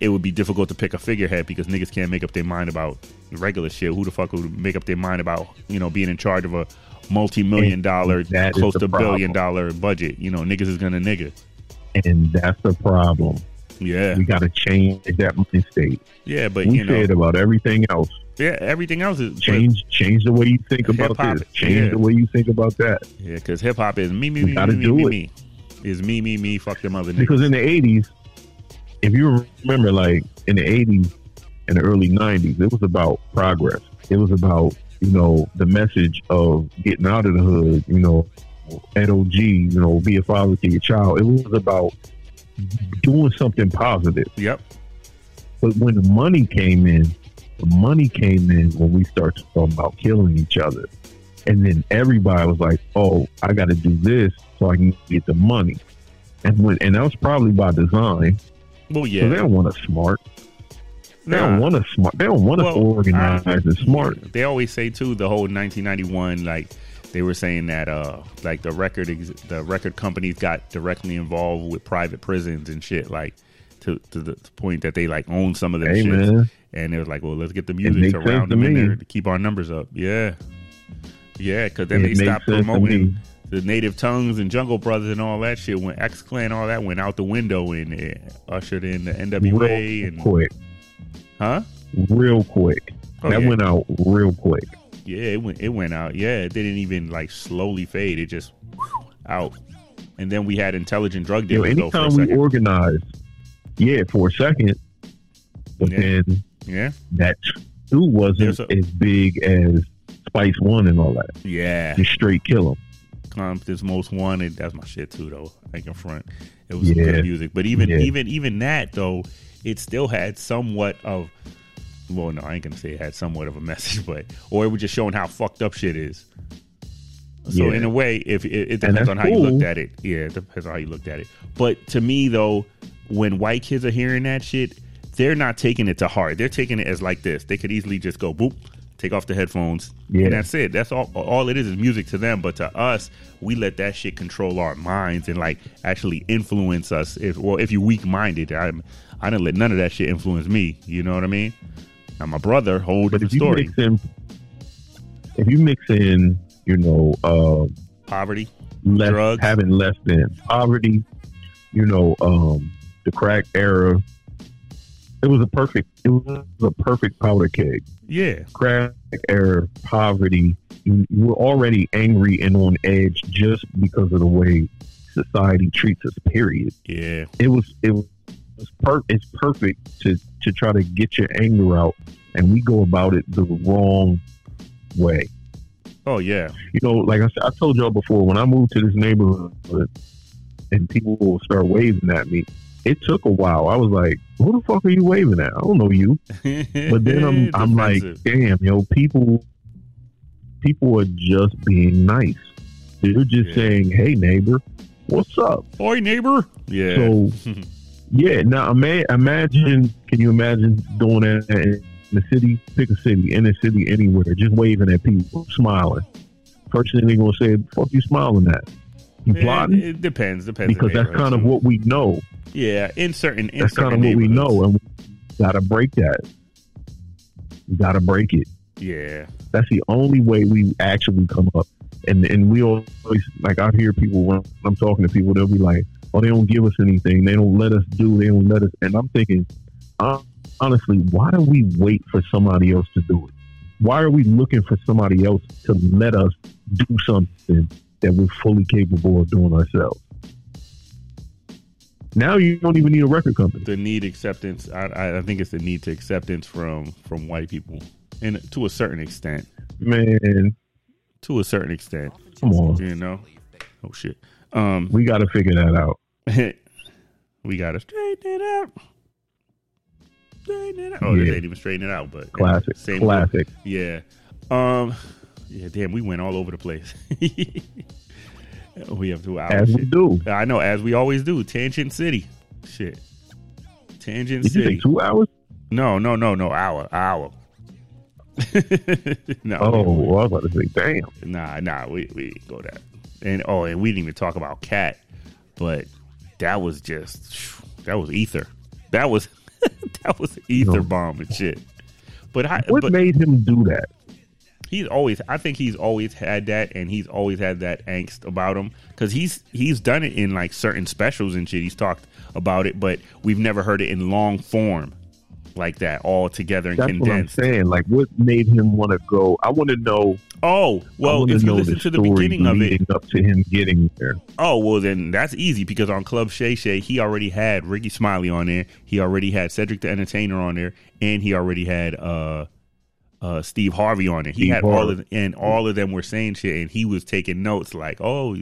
Speaker 1: It would be difficult to pick a figurehead because niggas can't make up their mind about regular shit. Who the fuck would make up their mind about you know being in charge of a multi-million dollar, close to billion dollar budget? You know, niggas is gonna nigga.
Speaker 3: and that's the problem.
Speaker 1: Yeah,
Speaker 3: We got to change that state.
Speaker 1: yeah, but
Speaker 3: We
Speaker 1: you know,
Speaker 3: said about everything else.
Speaker 1: Yeah, everything else is
Speaker 3: Change, change the way you think about this. Change
Speaker 1: yeah.
Speaker 3: the way you think about that.
Speaker 1: yeah, because hip hop is me, me,
Speaker 3: We
Speaker 1: me, me, me, me. Is me, me, me. Fuck them other niggas.
Speaker 3: Because in the '80s, if you remember, like in the '80s and the early '90s, it was about progress. It was about you know the message of getting out of the hood. You know, at OG, You know, be a father to your child. It was about doing something positive.
Speaker 1: Yep.
Speaker 3: But when the money came in, the money came in when we started talking about killing each other. And then everybody was like, oh, I got to do this so I can get the money. And when, and that was probably by design.
Speaker 1: Well,
Speaker 3: So they don't want us smart. They
Speaker 1: Nah.
Speaker 3: don't want us smart. They don't want us
Speaker 1: Well,
Speaker 3: organized
Speaker 1: I-
Speaker 3: and smart.
Speaker 1: They always say too the whole 1991 like they were saying that uh like the record ex- the record companies got directly involved with private prisons and shit like to to the point that they like own some of them
Speaker 3: Hey,
Speaker 1: shit. And it was like, well, let's get the music
Speaker 3: to
Speaker 1: them in there to keep our numbers up. Yeah. Yeah, because then
Speaker 3: It
Speaker 1: they stopped promoting. The Native Tongues and Jungle Brothers and all that shit. went X Clan, all that went out the window and it ushered in the NWA
Speaker 3: Real
Speaker 1: and
Speaker 3: quick.
Speaker 1: huh?
Speaker 3: Real quick.
Speaker 1: Oh,
Speaker 3: that
Speaker 1: yeah.
Speaker 3: went out real quick.
Speaker 1: Yeah, it went. It went out. Yeah, it didn't even like slowly fade. It just whew, out. And then we had intelligent drug dealers. for
Speaker 3: anytime we organized, yeah, for a second, but
Speaker 1: Yeah.
Speaker 3: then
Speaker 1: yeah,
Speaker 3: that too wasn't
Speaker 1: a-
Speaker 3: as big as Spice One and all that.
Speaker 1: yeah.
Speaker 3: Just straight kill them.
Speaker 1: Compton's Most Wanted. That's my shit too, though. I can front. It was
Speaker 3: Yeah.
Speaker 1: good music, but even
Speaker 3: Yeah.
Speaker 1: even even that though, it still had somewhat of. Well, no, I ain't gonna say it had somewhat of a <laughs> message, but or it was just showing how fucked up shit is. So
Speaker 3: Yeah.
Speaker 1: in a way, if it, it depends on how you looked at it, yeah, it depends on how you looked at it. But to me though, when white kids are hearing that shit, they're not taking it to heart. They're taking it as like this. They could easily just go boop, take off the headphones,
Speaker 3: Yeah.
Speaker 1: and that's it. That's all. All it is is music to them. But to us, we let that shit control our minds and like actually influence us. If well, if you're weak minded, I I didn't let none of that shit influence me. You know what I mean? Now my brother, whole
Speaker 3: But
Speaker 1: different story.
Speaker 3: mix in, if you mix in, you know, uh,
Speaker 1: Poverty.
Speaker 3: less
Speaker 1: Drugs.
Speaker 3: having less than poverty, you know, um, the crack era, it was a perfect, it was a perfect powder keg.
Speaker 1: Yeah.
Speaker 3: Crack era, poverty. You, you were already angry and on edge just because of the way society treats us. Period.
Speaker 1: Yeah.
Speaker 3: It was, it was it's, per- it's perfect to to try to get your anger out, and we go about it the wrong way.
Speaker 1: Oh yeah,
Speaker 3: You know, like I said, I told y'all before, when I moved to this neighborhood, and people will start waving at me. It took a while. I was like, "Who the fuck are you waving at? I don't know you." <laughs> But then I'm I'm like, damn, yo, people people are just being nice. They're just
Speaker 1: Yeah.
Speaker 3: saying, Hey neighbor, what's up?
Speaker 1: Oi, neighbor. Yeah.
Speaker 3: So <laughs> yeah, now ima- imagine can you imagine doing that in the city? Pick a city, in the city, anywhere, just waving at people, smiling. First thing they're gonna say, fuck you smiling at?
Speaker 1: It, it depends. Depends.
Speaker 3: Because that's kind of what we know.
Speaker 1: Yeah, in certain. In
Speaker 3: That's kind of what we know, and we gotta break that. We gotta break it.
Speaker 1: Yeah.
Speaker 3: That's the only way we actually come up. And and we always like I hear people when I'm talking to people, they'll be like, "Oh, they don't give us anything. They don't let us do. They don't let us." And I'm thinking, honestly, why do we wait for somebody else to do it? Why are we looking for somebody else to let us do something that we're fully capable of doing ourselves? Now you don't even need a record company.
Speaker 1: The need acceptance. I, I think it's the need to acceptance from from white people, and to a certain extent.
Speaker 3: Man,
Speaker 1: To a certain extent,
Speaker 3: come on.
Speaker 1: you know. Oh shit. Um,
Speaker 3: We got to figure that out. <laughs>
Speaker 1: we gotta straighten it out. Straighten it out. Oh,
Speaker 3: Yeah.
Speaker 1: they didn't even straighten it out, but
Speaker 3: Classic.
Speaker 1: Same
Speaker 3: Classic.
Speaker 1: Yeah. Um. Yeah. Damn, we went all over the place. <laughs> we have two hours.
Speaker 3: As we do.
Speaker 1: I know, as we always do. Tangent City. Shit. Tangent
Speaker 3: Did
Speaker 1: City.
Speaker 3: two hours?
Speaker 1: No, no, no, no. Hour, hour. <laughs> no.
Speaker 3: Oh,
Speaker 1: we-
Speaker 3: well, I was about to say, damn.
Speaker 1: Nah, nah. We we go that. And oh, and we didn't even talk about Katt, but that was just that was ether. That was <laughs> that was ether
Speaker 3: No.
Speaker 1: bomb and shit. But I,
Speaker 3: What
Speaker 1: but
Speaker 3: made him do that?
Speaker 1: He's always I think he's always had that and he's always had that angst about him cuz he's he's done it in like certain specials and shit he's talked about it but we've never heard it in long form like that all together and
Speaker 3: That's what I'm saying. Like, what made him want to go? I want to know.
Speaker 1: Oh, well if you listen
Speaker 3: the
Speaker 1: to the beginning of it
Speaker 3: up to him getting there.
Speaker 1: Oh well, then that's easy because on Club Shay Shay he already had Rickey Smiley on there. He already had Cedric the Entertainer on there, and he already had uh uh Steve Harvey on it. He
Speaker 3: Steve
Speaker 1: had all of and all of them were saying shit, and he was taking notes like, "Oh,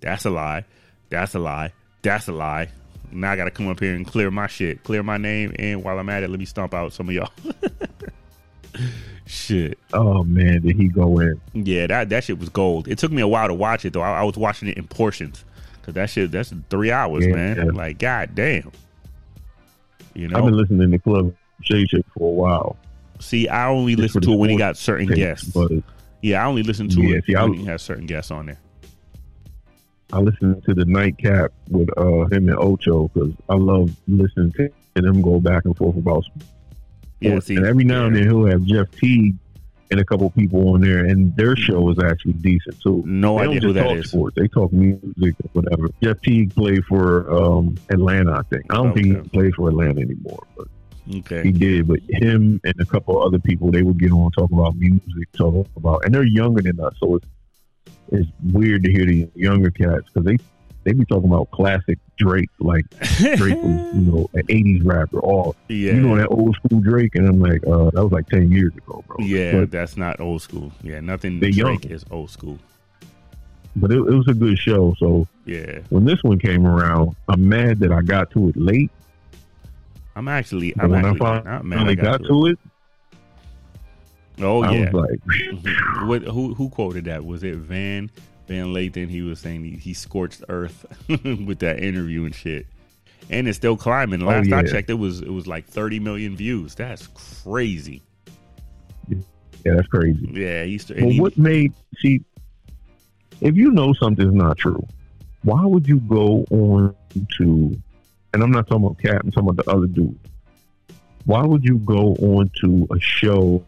Speaker 1: that's a lie, that's a lie, that's a lie." Now I got to come up here and clear my shit, clear my name, and while I'm at it, let me stomp out some of y'all. <laughs> shit.
Speaker 3: Oh man, did he go in?
Speaker 1: Yeah, that that shit was gold. It took me a while to watch it though. I, I was watching it in portions because that shit that's three hours,
Speaker 3: Yeah,
Speaker 1: man.
Speaker 3: yeah.
Speaker 1: Like, god damn. You know,
Speaker 3: I've been listening to Club Shay Shay for a while.
Speaker 1: See, I only listen to it when he got certain guests.
Speaker 3: But
Speaker 1: yeah, I only listen to
Speaker 3: Yeah,
Speaker 1: it
Speaker 3: see, I-
Speaker 1: when he has certain guests on there.
Speaker 3: I listened to the Nightcap with uh, him and Ocho because I love listening to them go back and forth about sports.
Speaker 1: Yeah, see,
Speaker 3: and every now and then he'll have Jeff Teague and a couple people on there, and their show is actually decent too.
Speaker 1: No
Speaker 3: they
Speaker 1: idea
Speaker 3: don't
Speaker 1: who that
Speaker 3: talk
Speaker 1: is.
Speaker 3: sports; they talk music or whatever. Jeff Teague played for um, Atlanta, I think. I don't think he plays for Atlanta anymore, but he did. But him and a couple other people, they would get on talk about music, talk about, and they're younger than us, so it's it's weird to hear the younger cats because they they be talking about classic Drake, like Drake was <laughs> you know an '80s rapper, all
Speaker 1: yeah,
Speaker 3: you know that old school Drake, and I'm like, uh, that was like ten years ago, bro.
Speaker 1: yeah,
Speaker 3: but,
Speaker 1: that's not old school. Yeah, nothing
Speaker 3: They
Speaker 1: Drake
Speaker 3: young.
Speaker 1: is old school.
Speaker 3: but it, it was a good show. So
Speaker 1: Yeah,
Speaker 3: when this one came around, I'm mad that I got to it late.
Speaker 1: I'm actually, I'm
Speaker 3: when
Speaker 1: actually
Speaker 3: I
Speaker 1: not mad. I
Speaker 3: finally
Speaker 1: got,
Speaker 3: got
Speaker 1: to it.
Speaker 3: it,
Speaker 1: Oh
Speaker 3: I
Speaker 1: yeah,
Speaker 3: like,
Speaker 1: Mhm. what, who who quoted that? Was it Van Van Lathan? He was saying he, he scorched Earth <laughs> with that interview and shit, and it's still climbing. Last I
Speaker 3: yeah.
Speaker 1: checked, it was it was like 30 million views. That's crazy.
Speaker 3: yeah, that's crazy.
Speaker 1: Yeah, he's
Speaker 3: But
Speaker 1: he,
Speaker 3: what made see if you know something's not true, why would you go on to and I'm not talking about Katt, I'm talking about the other dude. Why would you go on to a show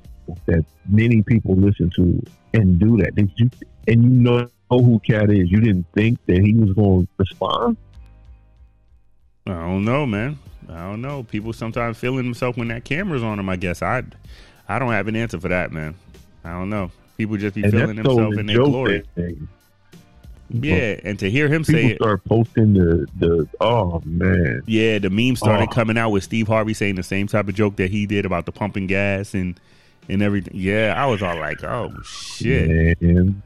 Speaker 3: that many people listen to and do that? Did you and you know who Katt is? You didn't think that he was going to respond?
Speaker 1: I don't know, man. I don't know. People sometimes feeling themselves when that camera's on them. I guess I I don't have an answer for that, man. I don't know. People just be
Speaker 3: And
Speaker 1: feeling themselves
Speaker 3: the
Speaker 1: in their glory.
Speaker 3: thing.
Speaker 1: Yeah, and to hear him
Speaker 3: People
Speaker 1: say it,
Speaker 3: start posting the the oh man.
Speaker 1: yeah, the meme started
Speaker 3: Oh.
Speaker 1: coming out with Steve Harvey saying the same type of joke that he did about the pumping gas and and everything. Yeah, I was all like, oh shit.
Speaker 3: Man.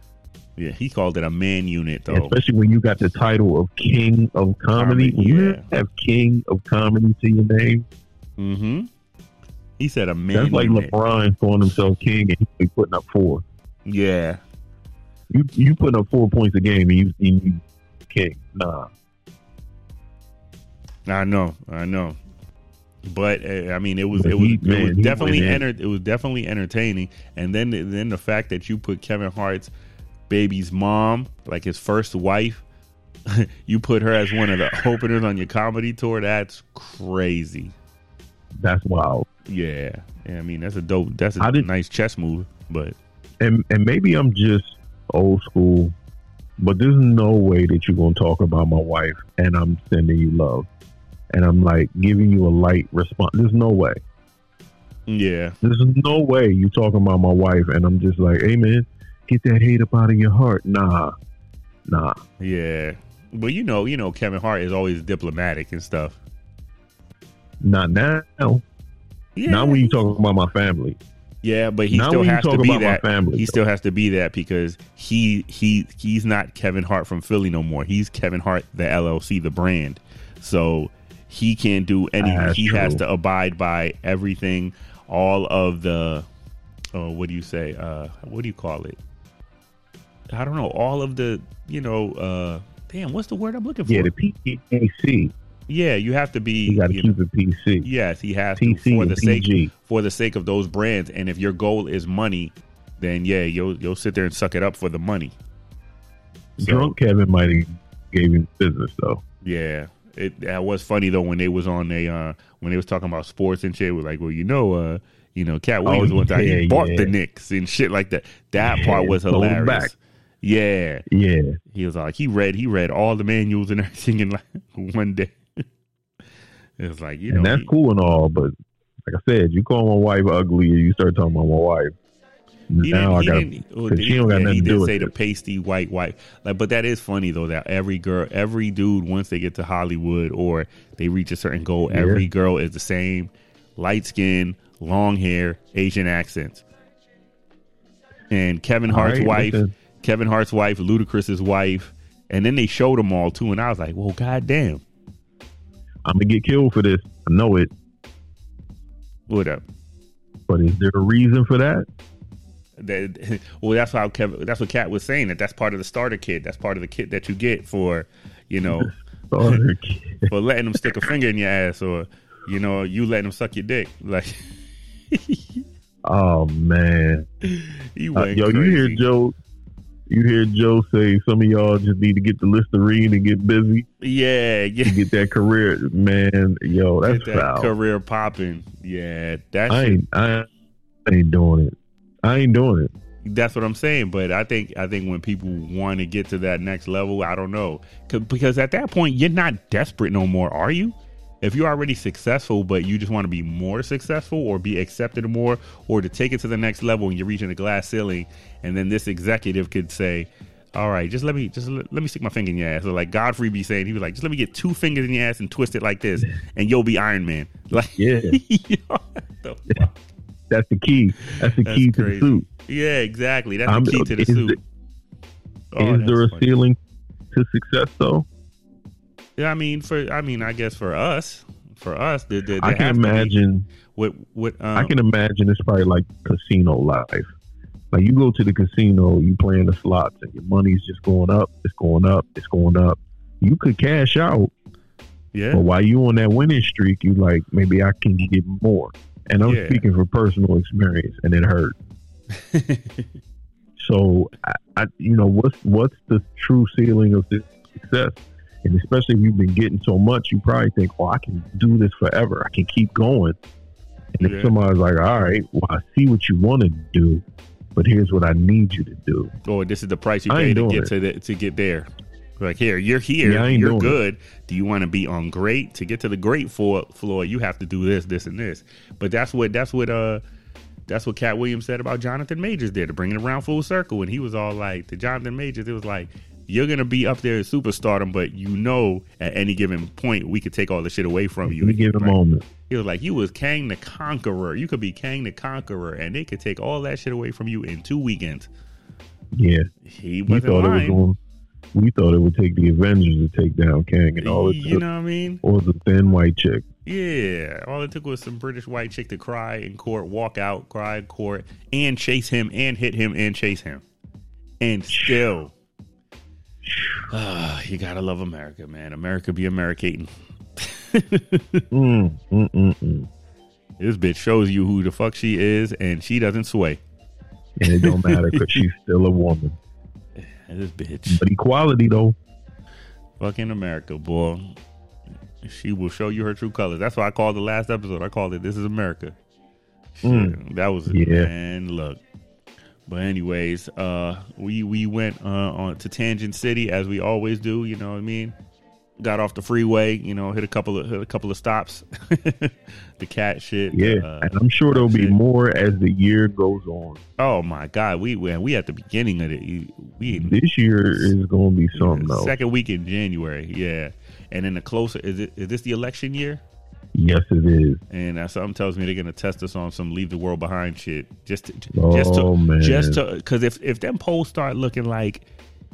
Speaker 1: Yeah, he called it a man unit though.
Speaker 3: Especially when you got the title of King of Comedy.
Speaker 1: Comedy,
Speaker 3: When you have King of Comedy to your name,
Speaker 1: Mm-hmm. He said a man
Speaker 3: that's like
Speaker 1: unit.
Speaker 3: LeBron calling himself king and he be putting up four.
Speaker 1: Yeah,
Speaker 3: You you putting up four points a game and you, and you king. Nah.
Speaker 1: I know, I know. But uh, I mean, it was
Speaker 3: But
Speaker 1: it was
Speaker 3: he-
Speaker 1: it was definitely enter, it was definitely entertaining. And then then the fact that you put Kevin Hart's baby's mom, like his first wife, <laughs> you put her as one of the <laughs> openers on your comedy tour. That's crazy.
Speaker 3: That's wild.
Speaker 1: Yeah, yeah. I mean, that's a dope. That's a
Speaker 3: I didn't-
Speaker 1: nice chess move. But
Speaker 3: And and maybe I'm just old school, but there's no way that you're gonna talk about my wife and I'm sending you love. And I'm like giving you a light response. There's no way.
Speaker 1: yeah,
Speaker 3: There's no way you talking about my wife and I'm just like, hey man, get that hate up out of your heart. Nah. Nah.
Speaker 1: yeah. But you know, you know, Kevin Hart is always diplomatic and stuff.
Speaker 3: Not now.
Speaker 1: Yeah,
Speaker 3: Not when you talking about my family.
Speaker 1: Yeah, but he still has to be that.
Speaker 3: family,
Speaker 1: he
Speaker 3: though.
Speaker 1: still has to be that because he he he's not Kevin Hart from Philly no more. He's Kevin Hart, the LLC, the brand. So he can't do anything. He has to abide by everything. All of the, oh, what do you say? Uh, what do you call it? I don't know. All of the, you know, uh, damn, what's the word I'm looking for?
Speaker 3: Yeah, the PAC.
Speaker 1: Yeah, you have to be.
Speaker 3: You
Speaker 1: you know,
Speaker 3: keep it PC.
Speaker 1: Yes, he has to for the sake for the sake of those brands. And if your goal is money, then yeah, you'll you'll sit there and suck it up for the money. So,
Speaker 3: Drunk Kevin might have gave him business though.
Speaker 1: Yeah, it that was funny though when they was on a uh, when they was talking about sports and shit. It was like, well, you know, uh, you know, Katt Williams one time he
Speaker 3: Oh, yeah,
Speaker 1: bought the Knicks and shit like that. That
Speaker 3: Yeah,
Speaker 1: part was hilarious. Yeah,
Speaker 3: Yeah.
Speaker 1: he was like he read he read all the manuals and <laughs> everything in like one day. It was like you know
Speaker 3: and that's
Speaker 1: he-
Speaker 3: cool and all, but like I said, you call my wife ugly you start talking about my wife. Now I got
Speaker 1: well, he, oh,
Speaker 3: she don't got
Speaker 1: yeah,
Speaker 3: nothing
Speaker 1: he
Speaker 3: to do with
Speaker 1: say the pasty white wife. Like, but that is funny though that every girl, every dude, once they get to Hollywood or they reach a certain goal,
Speaker 3: Yeah.
Speaker 1: every girl is the same, light skin, long hair, Asian accents. And Kevin Hart's
Speaker 3: right,
Speaker 1: wife,
Speaker 3: listen.
Speaker 1: Kevin Hart's wife, Ludacris's wife, and then they showed them all too, and I was like, well, goddamn,
Speaker 3: I'm gonna get killed for this. I know it,
Speaker 1: what up?
Speaker 3: but is there a reason for that?
Speaker 1: That, <laughs> well, that's how Kevin. That's what Katt was saying. That that's part of the starter kit. That's part of the kit that you get for, you know, <laughs> <laughs> for letting them stick a finger in your ass, or you know, you letting them suck your dick. Like
Speaker 3: oh man,
Speaker 1: you
Speaker 3: Uh, yo, you hear. Joe? You hear Joe say some of y'all just need to get the Listerine and get busy,
Speaker 1: yeah, yeah.
Speaker 3: get that career, man. Yo, that's
Speaker 1: Get that
Speaker 3: foul.
Speaker 1: career popping. Yeah, that's
Speaker 3: I ain't, I ain't doing it. I ain't doing it.
Speaker 1: that's what I'm saying. But I think I think when people want to get to that next level, I don't know, because at that point you're not desperate no more, are you? If you're already successful, but you just want to be more successful or be accepted more, or to take it to the next level, and you're reaching a glass ceiling, and then this executive could say, "All right, just let me just let, let me stick my finger in your ass." Or like Godfrey be saying, he was like, "Just let me get two fingers in your ass and twist it like this, and you'll be Iron Man." <laughs> Like,
Speaker 3: Yeah. <laughs>
Speaker 1: Yo, what the <laughs> fuck?
Speaker 3: That's the key. That's the
Speaker 1: That's
Speaker 3: key to the suit.
Speaker 1: Yeah, exactly. That's
Speaker 3: I'm-
Speaker 1: the key to the
Speaker 3: is
Speaker 1: suit. Oh,
Speaker 3: Is there a
Speaker 1: funny.
Speaker 3: ceiling to success though?
Speaker 1: Yeah, I mean, for I mean, I guess for us, for us, there, there,
Speaker 3: I can imagine.
Speaker 1: What what um,
Speaker 3: I can imagine it's probably like casino life. Like you go to the casino, you playing the slots, and your money's just going up. It's going up. It's going up. You could cash out,
Speaker 1: yeah,
Speaker 3: but while you on that winning streak, you like maybe I can get more. And I'm
Speaker 1: Yeah.
Speaker 3: speaking from personal experience, and it hurt. <laughs> So, I, I, you know, what's what's the true ceiling of this success? And especially if you've been getting so much, you probably think, "Oh, I can do this forever. I can keep going." And if somebody's like, "All right, well, I see what you want to do, but here's what I need you to do,"
Speaker 1: or this is the price you pay to get
Speaker 3: it.
Speaker 1: to the, to get there. Like here, you're here,
Speaker 3: Yeah,
Speaker 1: you're
Speaker 3: doing it.
Speaker 1: good. Do you want to be on great? To get to the great floor, floor, you have to do this, this, and this. But that's what that's what uh that's what Katt Williams said about Jonathan Majors did to bring it around full circle. And he was all like, to Jonathan Majors, it was like, you're gonna be up there at superstardom, but you know at any given point we could take all the shit away from you.
Speaker 3: Any given
Speaker 1: Right?
Speaker 3: moment.
Speaker 1: He was like, you was Kang the Conqueror. You could be Kang the Conqueror, and they could take all that shit away from you in two weekends.
Speaker 3: Yeah,
Speaker 1: He
Speaker 3: we
Speaker 1: wasn't
Speaker 3: thought it was
Speaker 1: lying.
Speaker 3: going. We thought it would take the Avengers to take down Kang, and all it
Speaker 1: you
Speaker 3: took
Speaker 1: know what I mean?
Speaker 3: or the thin white chick.
Speaker 1: Yeah. All it took was some British white chick to cry in court, walk out, cry in court, and chase him, and hit him, and chase him, and still. Ah, you gotta love America, man. America be Americating.
Speaker 3: Mm, mm, mm, mm.
Speaker 1: This bitch shows you who the fuck she is, and she doesn't sway.
Speaker 3: And it don't matter because she's <laughs> still a woman.
Speaker 1: This bitch.
Speaker 3: But equality, though,
Speaker 1: Fucking America, boy. She will show you her true colors. That's why I called the last episode. I called it "This Is America." Shit, that was
Speaker 3: Yeah.
Speaker 1: Man, look. But anyways, uh, we we went uh, on to Tangent City as we always do. You know what I mean? Got off the freeway. You know, hit a couple of hit a couple of stops. <laughs> the Katt shit.
Speaker 3: yeah.
Speaker 1: uh,
Speaker 3: and I'm sure there'll be more as the year goes on.
Speaker 1: oh my God, we we we at the beginning of it. We
Speaker 3: This year is going to be something else.
Speaker 1: second week in January. Yeah, and then the closer is it is this the election year?
Speaker 3: Yes, it is.
Speaker 1: And something tells me they're gonna test us on some leave the world behind shit. Just, to,
Speaker 3: Oh,
Speaker 1: just to,
Speaker 3: man.
Speaker 1: just to, because if if them polls start looking like,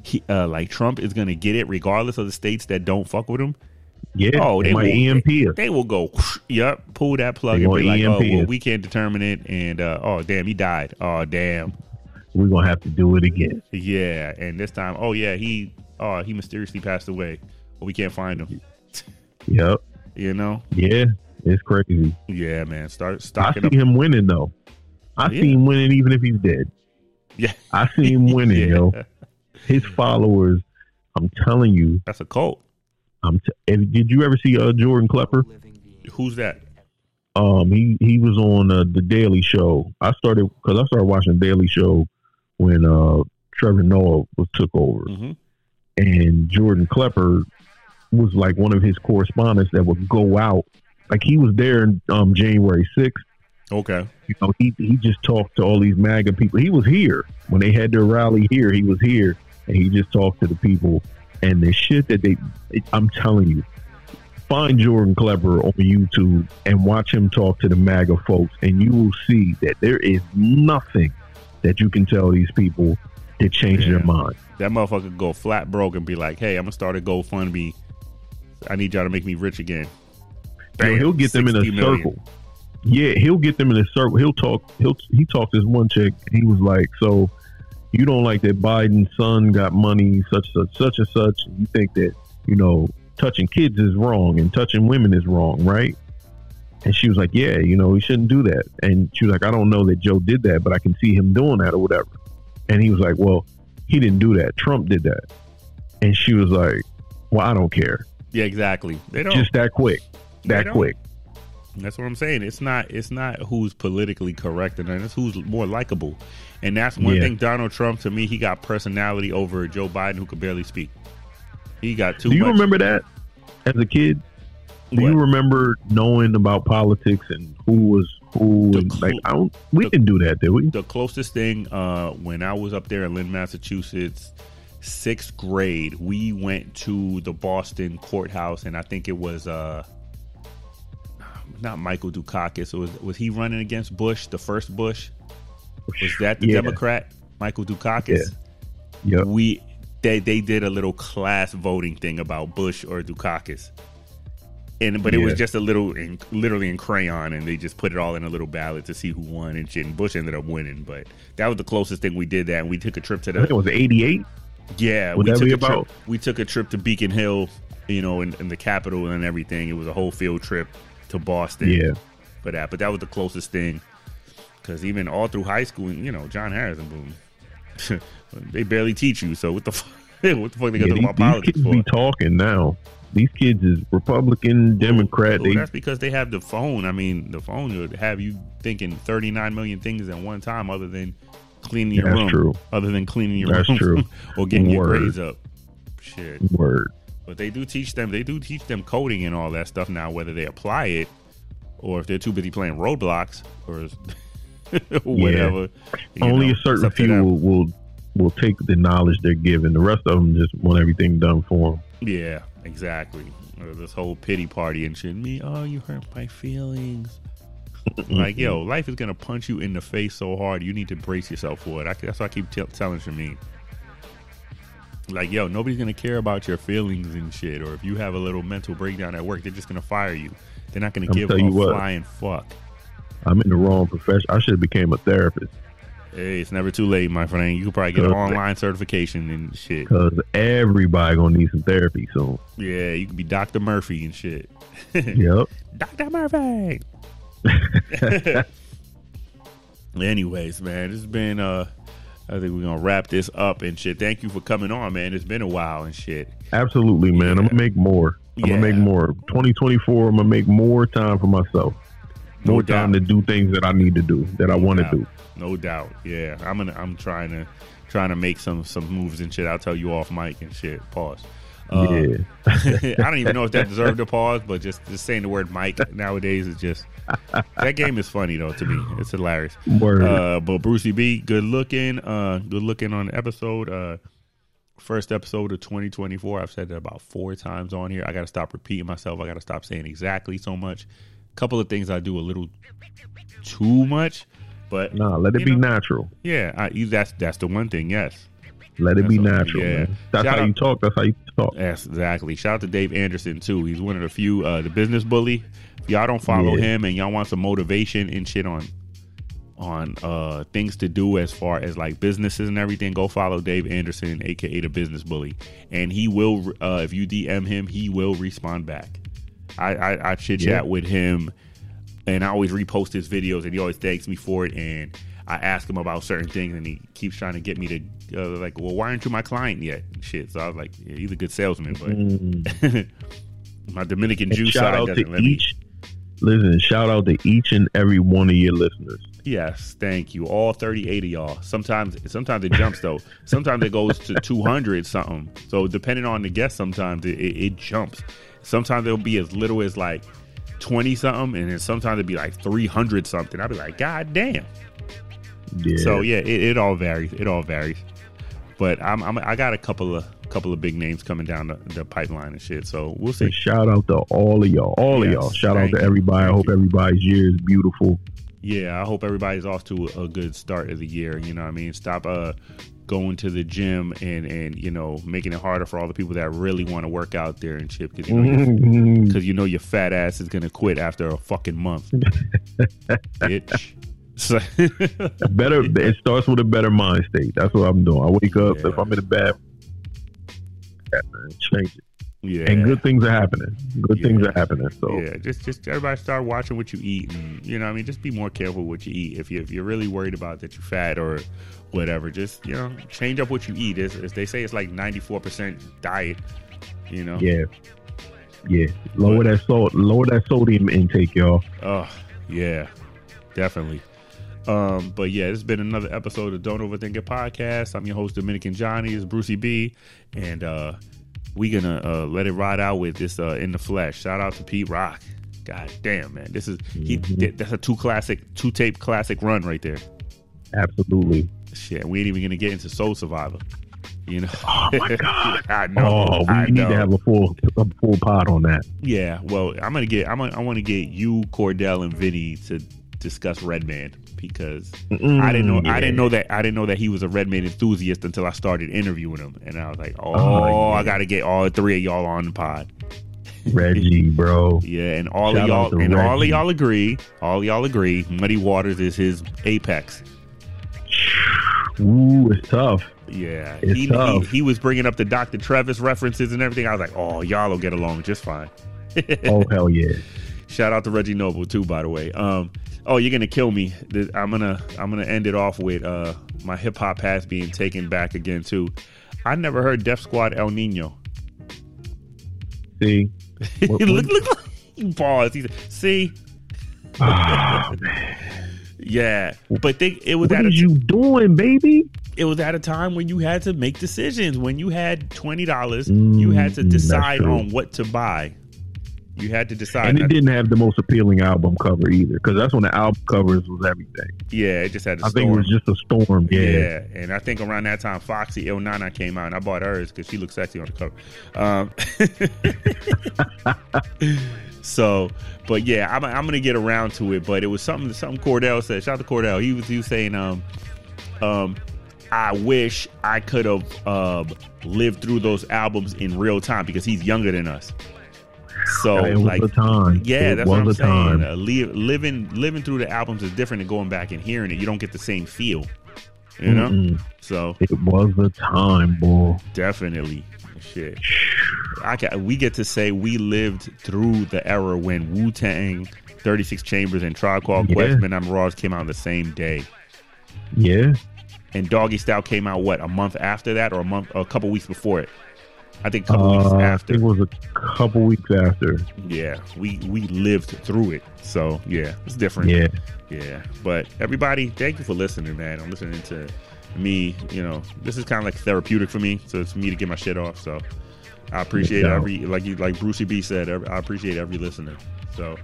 Speaker 1: he, uh, like Trump is gonna get it regardless of the states that don't fuck with him.
Speaker 3: Yeah.
Speaker 1: Oh,
Speaker 3: they
Speaker 1: they will-
Speaker 3: EMP us.
Speaker 1: They will go, <laughs> yep, pull that plug
Speaker 3: They
Speaker 1: and be
Speaker 3: gonna
Speaker 1: like, oh,
Speaker 3: EMP
Speaker 1: well, we can't determine it, and uh, oh, damn, he died. Oh, damn,
Speaker 3: We're going to have to do it again.
Speaker 1: yeah. And this time, oh yeah, he, oh, he mysteriously passed away, but we can't find him.
Speaker 3: Yep.
Speaker 1: You know,
Speaker 3: Yeah. It's crazy.
Speaker 1: yeah, man. Start
Speaker 3: I see
Speaker 1: up.
Speaker 3: him winning, though. I
Speaker 1: Yeah.
Speaker 3: see him winning even if he's dead.
Speaker 1: Yeah,
Speaker 3: I see him <laughs> winning,
Speaker 1: yeah.
Speaker 3: yo. His followers, I'm telling you,
Speaker 1: That's a cult.
Speaker 3: I'm. T- and did you ever see uh, Jordan Klepper?
Speaker 1: Who's that?
Speaker 3: Um, he he was on uh, the Daily Show. I started because I started watching the Daily Show when uh, Trevor Noah was took over,
Speaker 1: hmm
Speaker 3: and Jordan Klepper was like one of his correspondents that would go out. Like he was there in um, January sixth.
Speaker 1: Okay.
Speaker 3: You know, he he just talked to all these MAGA people. He was here when they had their rally here. He was here, and he just talked to the people. And the shit that they, I'm telling you, find Jordan Klepper on YouTube and watch him talk to the MAGA folks, and you will see that there is nothing that you can tell these people to change
Speaker 1: Yeah.
Speaker 3: their mind.
Speaker 1: That motherfucker go flat broke and be like, "Hey, I'm gonna start a GoFundMe. I need y'all to make me rich again."
Speaker 3: You know,
Speaker 1: Bam,
Speaker 3: he'll get them in a
Speaker 1: 60 million.
Speaker 3: circle. Yeah, he'll get them in a circle. He'll talk. He'll he talked this one chick. He was like, "So you don't like that Biden's son got money, such such such and such. and You think that you know touching kids is wrong and touching women is wrong, right?" And she was like, "Yeah, you know, he shouldn't do that." And she was like, "I don't know that Joe did that, but I can see him doing that or whatever." And he was like, "Well, he didn't do that. Trump did that." And she was like, "Well, I don't care.
Speaker 1: Yeah, exactly. They don't.
Speaker 3: Just that quick, that quick."
Speaker 1: That's what I'm saying. It's not. It's not who's politically correct, and it's who's more likable. And that's one
Speaker 3: Yeah.
Speaker 1: thing. Donald Trump, to me, he got personality over Joe Biden, who could barely speak. He got too
Speaker 3: Do you
Speaker 1: much.
Speaker 3: remember that as a kid? Do you remember knowing about politics and who was who?
Speaker 1: Cl-
Speaker 3: like, I don't. We
Speaker 1: the-
Speaker 3: didn't do that, did we?
Speaker 1: the closest thing uh, when I was up there in Lynn, Massachusetts, sixth grade, we went to the Boston courthouse, and I think it was uh, not Michael Dukakis. It was was he running against Bush, the first Bush? Was that the
Speaker 3: Yeah.
Speaker 1: Democrat, Michael Dukakis?
Speaker 3: Yep.
Speaker 1: We they they did a little class voting thing about Bush or Dukakis. And but it was just a little in, literally in crayon and they just put it all in a little ballot to see who won and shit and Bush ended up winning, but that was the closest thing we did that and we took a trip to
Speaker 3: I think it was '88.
Speaker 1: Yeah,
Speaker 3: Would
Speaker 1: we took a
Speaker 3: about-
Speaker 1: trip we took a trip to Beacon Hill, you know, in, in the capital and everything. It was a whole field trip to Boston
Speaker 3: Yeah.
Speaker 1: for that, but that was the closest thing. Because even all through high school, you know, John Harrison, boom, <laughs> they barely teach you. So what the <laughs> fuck? What the fuck they
Speaker 3: Yeah,
Speaker 1: gonna
Speaker 3: these,
Speaker 1: talk about
Speaker 3: these
Speaker 1: politics
Speaker 3: kids
Speaker 1: for?
Speaker 3: be talking now. These kids is Republican, oh, Democrat.
Speaker 1: Well,
Speaker 3: they
Speaker 1: that's because they have the phone. I mean, the phone would have you thinking 39 million things at one time, other than cleaning your
Speaker 3: That's
Speaker 1: room.
Speaker 3: true.
Speaker 1: Other than cleaning your
Speaker 3: That's
Speaker 1: room
Speaker 3: true. <laughs>
Speaker 1: or getting your grades up. Shit.
Speaker 3: word.
Speaker 1: But they do teach them. They do teach them coding and all that stuff now. Whether they apply it or if they're too busy playing Roblox or <laughs> whatever. you
Speaker 3: Only
Speaker 1: know,
Speaker 3: a certain few will, will will take the knowledge they're given. The rest of them just want everything done for them.
Speaker 1: Yeah, exactly. Uh, This whole pity party and shit. Me, oh, you hurt my feelings. Like, yo, mm-hmm. life is gonna punch you in the face so hard. You need to brace yourself for it. I, that's what I keep t- telling Shameen. Like, yo, nobody's gonna care about your feelings and shit. Or if you have a little mental breakdown at work, they're just gonna fire you. They're not gonna
Speaker 3: I'm
Speaker 1: give a
Speaker 3: you what.
Speaker 1: flying fuck.
Speaker 3: I'm in the wrong profession. I should have became a therapist
Speaker 1: Hey, it's never too late, my friend. You could probably get an online certification and shit.
Speaker 3: because everybody gonna need some therapy soon.
Speaker 1: Yeah, you can be Dr. Murphy and shit. <laughs>
Speaker 3: Yep.
Speaker 1: Dr. Murphy. <laughs> <laughs> Anyways, man, it's been uh I think we're gonna wrap this up and shit. Thank you for coming on, man. It's been a while and shit.
Speaker 3: Absolutely, man. I'm gonna make more. I'm
Speaker 1: Yeah.
Speaker 3: gonna make more. 2024. I'm gonna make more time for myself.
Speaker 1: No
Speaker 3: More time
Speaker 1: doubt.
Speaker 3: to do things that I need to do that I want to do.
Speaker 1: No doubt. Yeah. I'm gonna I'm trying to trying to make some some moves and shit. I'll tell you off mic and shit. Pause. Uh,
Speaker 3: yeah. <laughs>
Speaker 1: I don't even know if that deserved a pause, but just, just saying the word Mike nowadays is just that game is funny though to me. It's hilarious. Uh, but Brucey B, good looking, uh, good looking on the episode. Uh, first episode of 2024. I've said it about four times on here. I got to stop repeating myself. I got to stop saying exactly so much. A couple of things I do a little too much, but
Speaker 3: nah, let it be
Speaker 1: know.
Speaker 3: natural.
Speaker 1: yeah, I, that's that's the one thing. Yes,
Speaker 3: Let it be
Speaker 1: That's
Speaker 3: natural.
Speaker 1: yeah.
Speaker 3: Man. That's
Speaker 1: Shout
Speaker 3: how
Speaker 1: out-
Speaker 3: you talk. That's how you talk.
Speaker 1: Yes, exactly. Shout out to Dave Anderson too. He's one of the few uh the business bully. If y'all don't follow
Speaker 3: Yeah.
Speaker 1: him and y'all want some motivation and shit on on uh things to do as far as like businesses and everything, go follow Dave Anderson, aka the business bully. And he will uh if you DM him, he will respond back. I I, I chit chat
Speaker 3: Yeah.
Speaker 1: with him and I always repost his videos and he always thanks me for it and I ask him about certain things and he keeps trying to get me to uh, like, well, why aren't you my client yet? Shit. So I was like, yeah, he's a good salesman, but
Speaker 3: Mm. <laughs>
Speaker 1: my Dominican
Speaker 3: And
Speaker 1: Jew
Speaker 3: shout
Speaker 1: side
Speaker 3: out
Speaker 1: doesn't
Speaker 3: to
Speaker 1: let me.
Speaker 3: each. Listen, shout out to each and every one of your listeners.
Speaker 1: Yes, thank you. All 38 of y'all. Sometimes sometimes it jumps though. <laughs> Sometimes it goes to 200 something. So depending on the guest, sometimes it, it, it jumps. Sometimes it'll be as little as like 20 something, and then sometimes it'll be like 300 something. I'll be like, God damn.
Speaker 3: Yeah.
Speaker 1: So yeah, it, it all varies. It all varies. But I'm, I'm I got a couple of couple of big names coming down the, the pipeline and shit. So we'll see.
Speaker 3: And shout out to all of y'all. All
Speaker 1: Yes,
Speaker 3: of y'all. Shout out to everybody. I hope
Speaker 1: you.
Speaker 3: everybody's year is beautiful.
Speaker 1: Yeah, I hope everybody's off to a, a good start of the year. You know what I mean? Stop uh going to the gym and and you know making it harder for all the people that really want to work out there and shit because you know your- because you know your fat ass is gonna quit after a fucking month, <laughs> bitch. So,
Speaker 3: better. It starts with a better mind state. That's what I'm doing. I wake up
Speaker 1: Yeah.
Speaker 3: if I'm in a bad. Change it.
Speaker 1: yeah,
Speaker 3: And good things are happening. Good
Speaker 1: Yeah.
Speaker 3: things are happening. So
Speaker 1: yeah, just just everybody start watching what you eat, and you know, I mean, just be more careful what you eat. If you if you're really worried about that you're fat or whatever, just you know, change up what you eat. As, as they say, it's like 94 percent diet. You know,
Speaker 3: yeah, yeah. Lower that salt. Lower that sodium intake, y'all.
Speaker 1: Oh, yeah, definitely. Um, but yeah, it's been another episode of Don't Overthink It podcast. I'm your host, Dominican Johnny. It's Brucey B, and uh, we gonna uh, let it ride out with this uh, in the flesh. Shout out to Pete Rock. God damn, man, this is he.
Speaker 3: Mhm.
Speaker 1: That's a two classic, two tape classic run right there.
Speaker 3: Absolutely.
Speaker 1: Shit, we ain't even gonna get into Soul Survivor. You know?
Speaker 3: Oh my <laughs> god.
Speaker 1: I know.
Speaker 3: oh, we
Speaker 1: I
Speaker 3: need
Speaker 1: know.
Speaker 3: to have a full a full pod on that.
Speaker 1: Yeah, well, I'm gonna get. I'm. Gonna, I want to get you, Cordell, and Vinny to discuss Redman because I didn't know. I didn't know that. I didn't know that he was a Redman enthusiast until I started interviewing him, and I was like, "Oh,
Speaker 3: Oh, yeah.
Speaker 1: I got to get all three of y'all on the pod."
Speaker 3: Reggie, bro.
Speaker 1: Yeah, and all
Speaker 3: Shout
Speaker 1: of y'all, and all of y'all agree. All of y'all agree. Muddy Waters is his apex.
Speaker 3: Ooh, it's tough.
Speaker 1: Yeah,
Speaker 3: It's
Speaker 1: he, he
Speaker 3: tough.
Speaker 1: he was bringing up the Dr. Trevis references and everything. I was like, "Oh, y'all will get along just fine." <laughs>
Speaker 3: Oh hell yeah.
Speaker 1: Shout out to Reggie Noble too, by the way. Um, oh, you're gonna kill me. I'm gonna I'm gonna end it off with uh my hip hop past being taken back again too. I never heard Def Squad El Nino.
Speaker 3: See. <laughs> What-
Speaker 1: look, look, look. He paused. He said, "See, <laughs>
Speaker 3: man.
Speaker 1: yeah." But they, it was
Speaker 3: What
Speaker 1: at a
Speaker 3: you doing, baby?
Speaker 1: it was at a time when you had to make decisions. When you had twenty dollars,
Speaker 3: Mm,
Speaker 1: you had to
Speaker 3: mm,
Speaker 1: decide on what to buy. You had to decide.
Speaker 3: and it didn't have the most appealing album cover either, because that's when the album covers was everything.
Speaker 1: yeah, it just had to
Speaker 3: I think it was just a storm. Yeah,
Speaker 1: Yeah. and I think around that time, Foxy Ill Na Na came out, and I bought hers because she looks sexy on the cover. Um, <laughs> so, but yeah, I'm, I'm gonna get around to it. But it was something something Cordell said. Shout out to Cordell. He was he was saying, um, um, I wish I could have uh, lived through those albums in real time because he's younger than us. So
Speaker 3: it was
Speaker 1: like
Speaker 3: a time.
Speaker 1: yeah,
Speaker 3: it
Speaker 1: that's what I'm saying. Uh, li- living living through the albums is different than going back and hearing it. You don't get the same feel, you know.
Speaker 3: Mm-mm.
Speaker 1: So
Speaker 3: It was a time, boy.
Speaker 1: definitely, shit. I can, we get to say we lived through the era when Wu Tang, Thirty Six Chambers, and Tribe Called
Speaker 3: Yeah.
Speaker 1: Quest, Men I'm Raws came out the same day,
Speaker 3: Yeah,
Speaker 1: and Doggy Style came out what a month after that, or a month, or a couple weeks before it. I think a couple
Speaker 3: uh,
Speaker 1: weeks after.
Speaker 3: it was a couple weeks after.
Speaker 1: Yeah, we we lived through it. So yeah, it's different.
Speaker 3: Yeah,
Speaker 1: Yeah, but everybody, thank you for listening, man. I'm listening to me. You know, this is kind of like therapeutic for me. So it's me to get my shit off. So I appreciate
Speaker 3: Yeah.
Speaker 1: every like you like Brucey B said. every- I appreciate every listener. So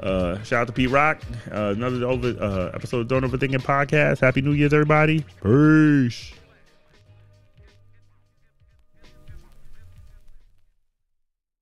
Speaker 1: uh shout out to Pete Rock. Uh, another over uh, episode of Don't Overthink It podcast. Happy New Year's, everybody. Peace.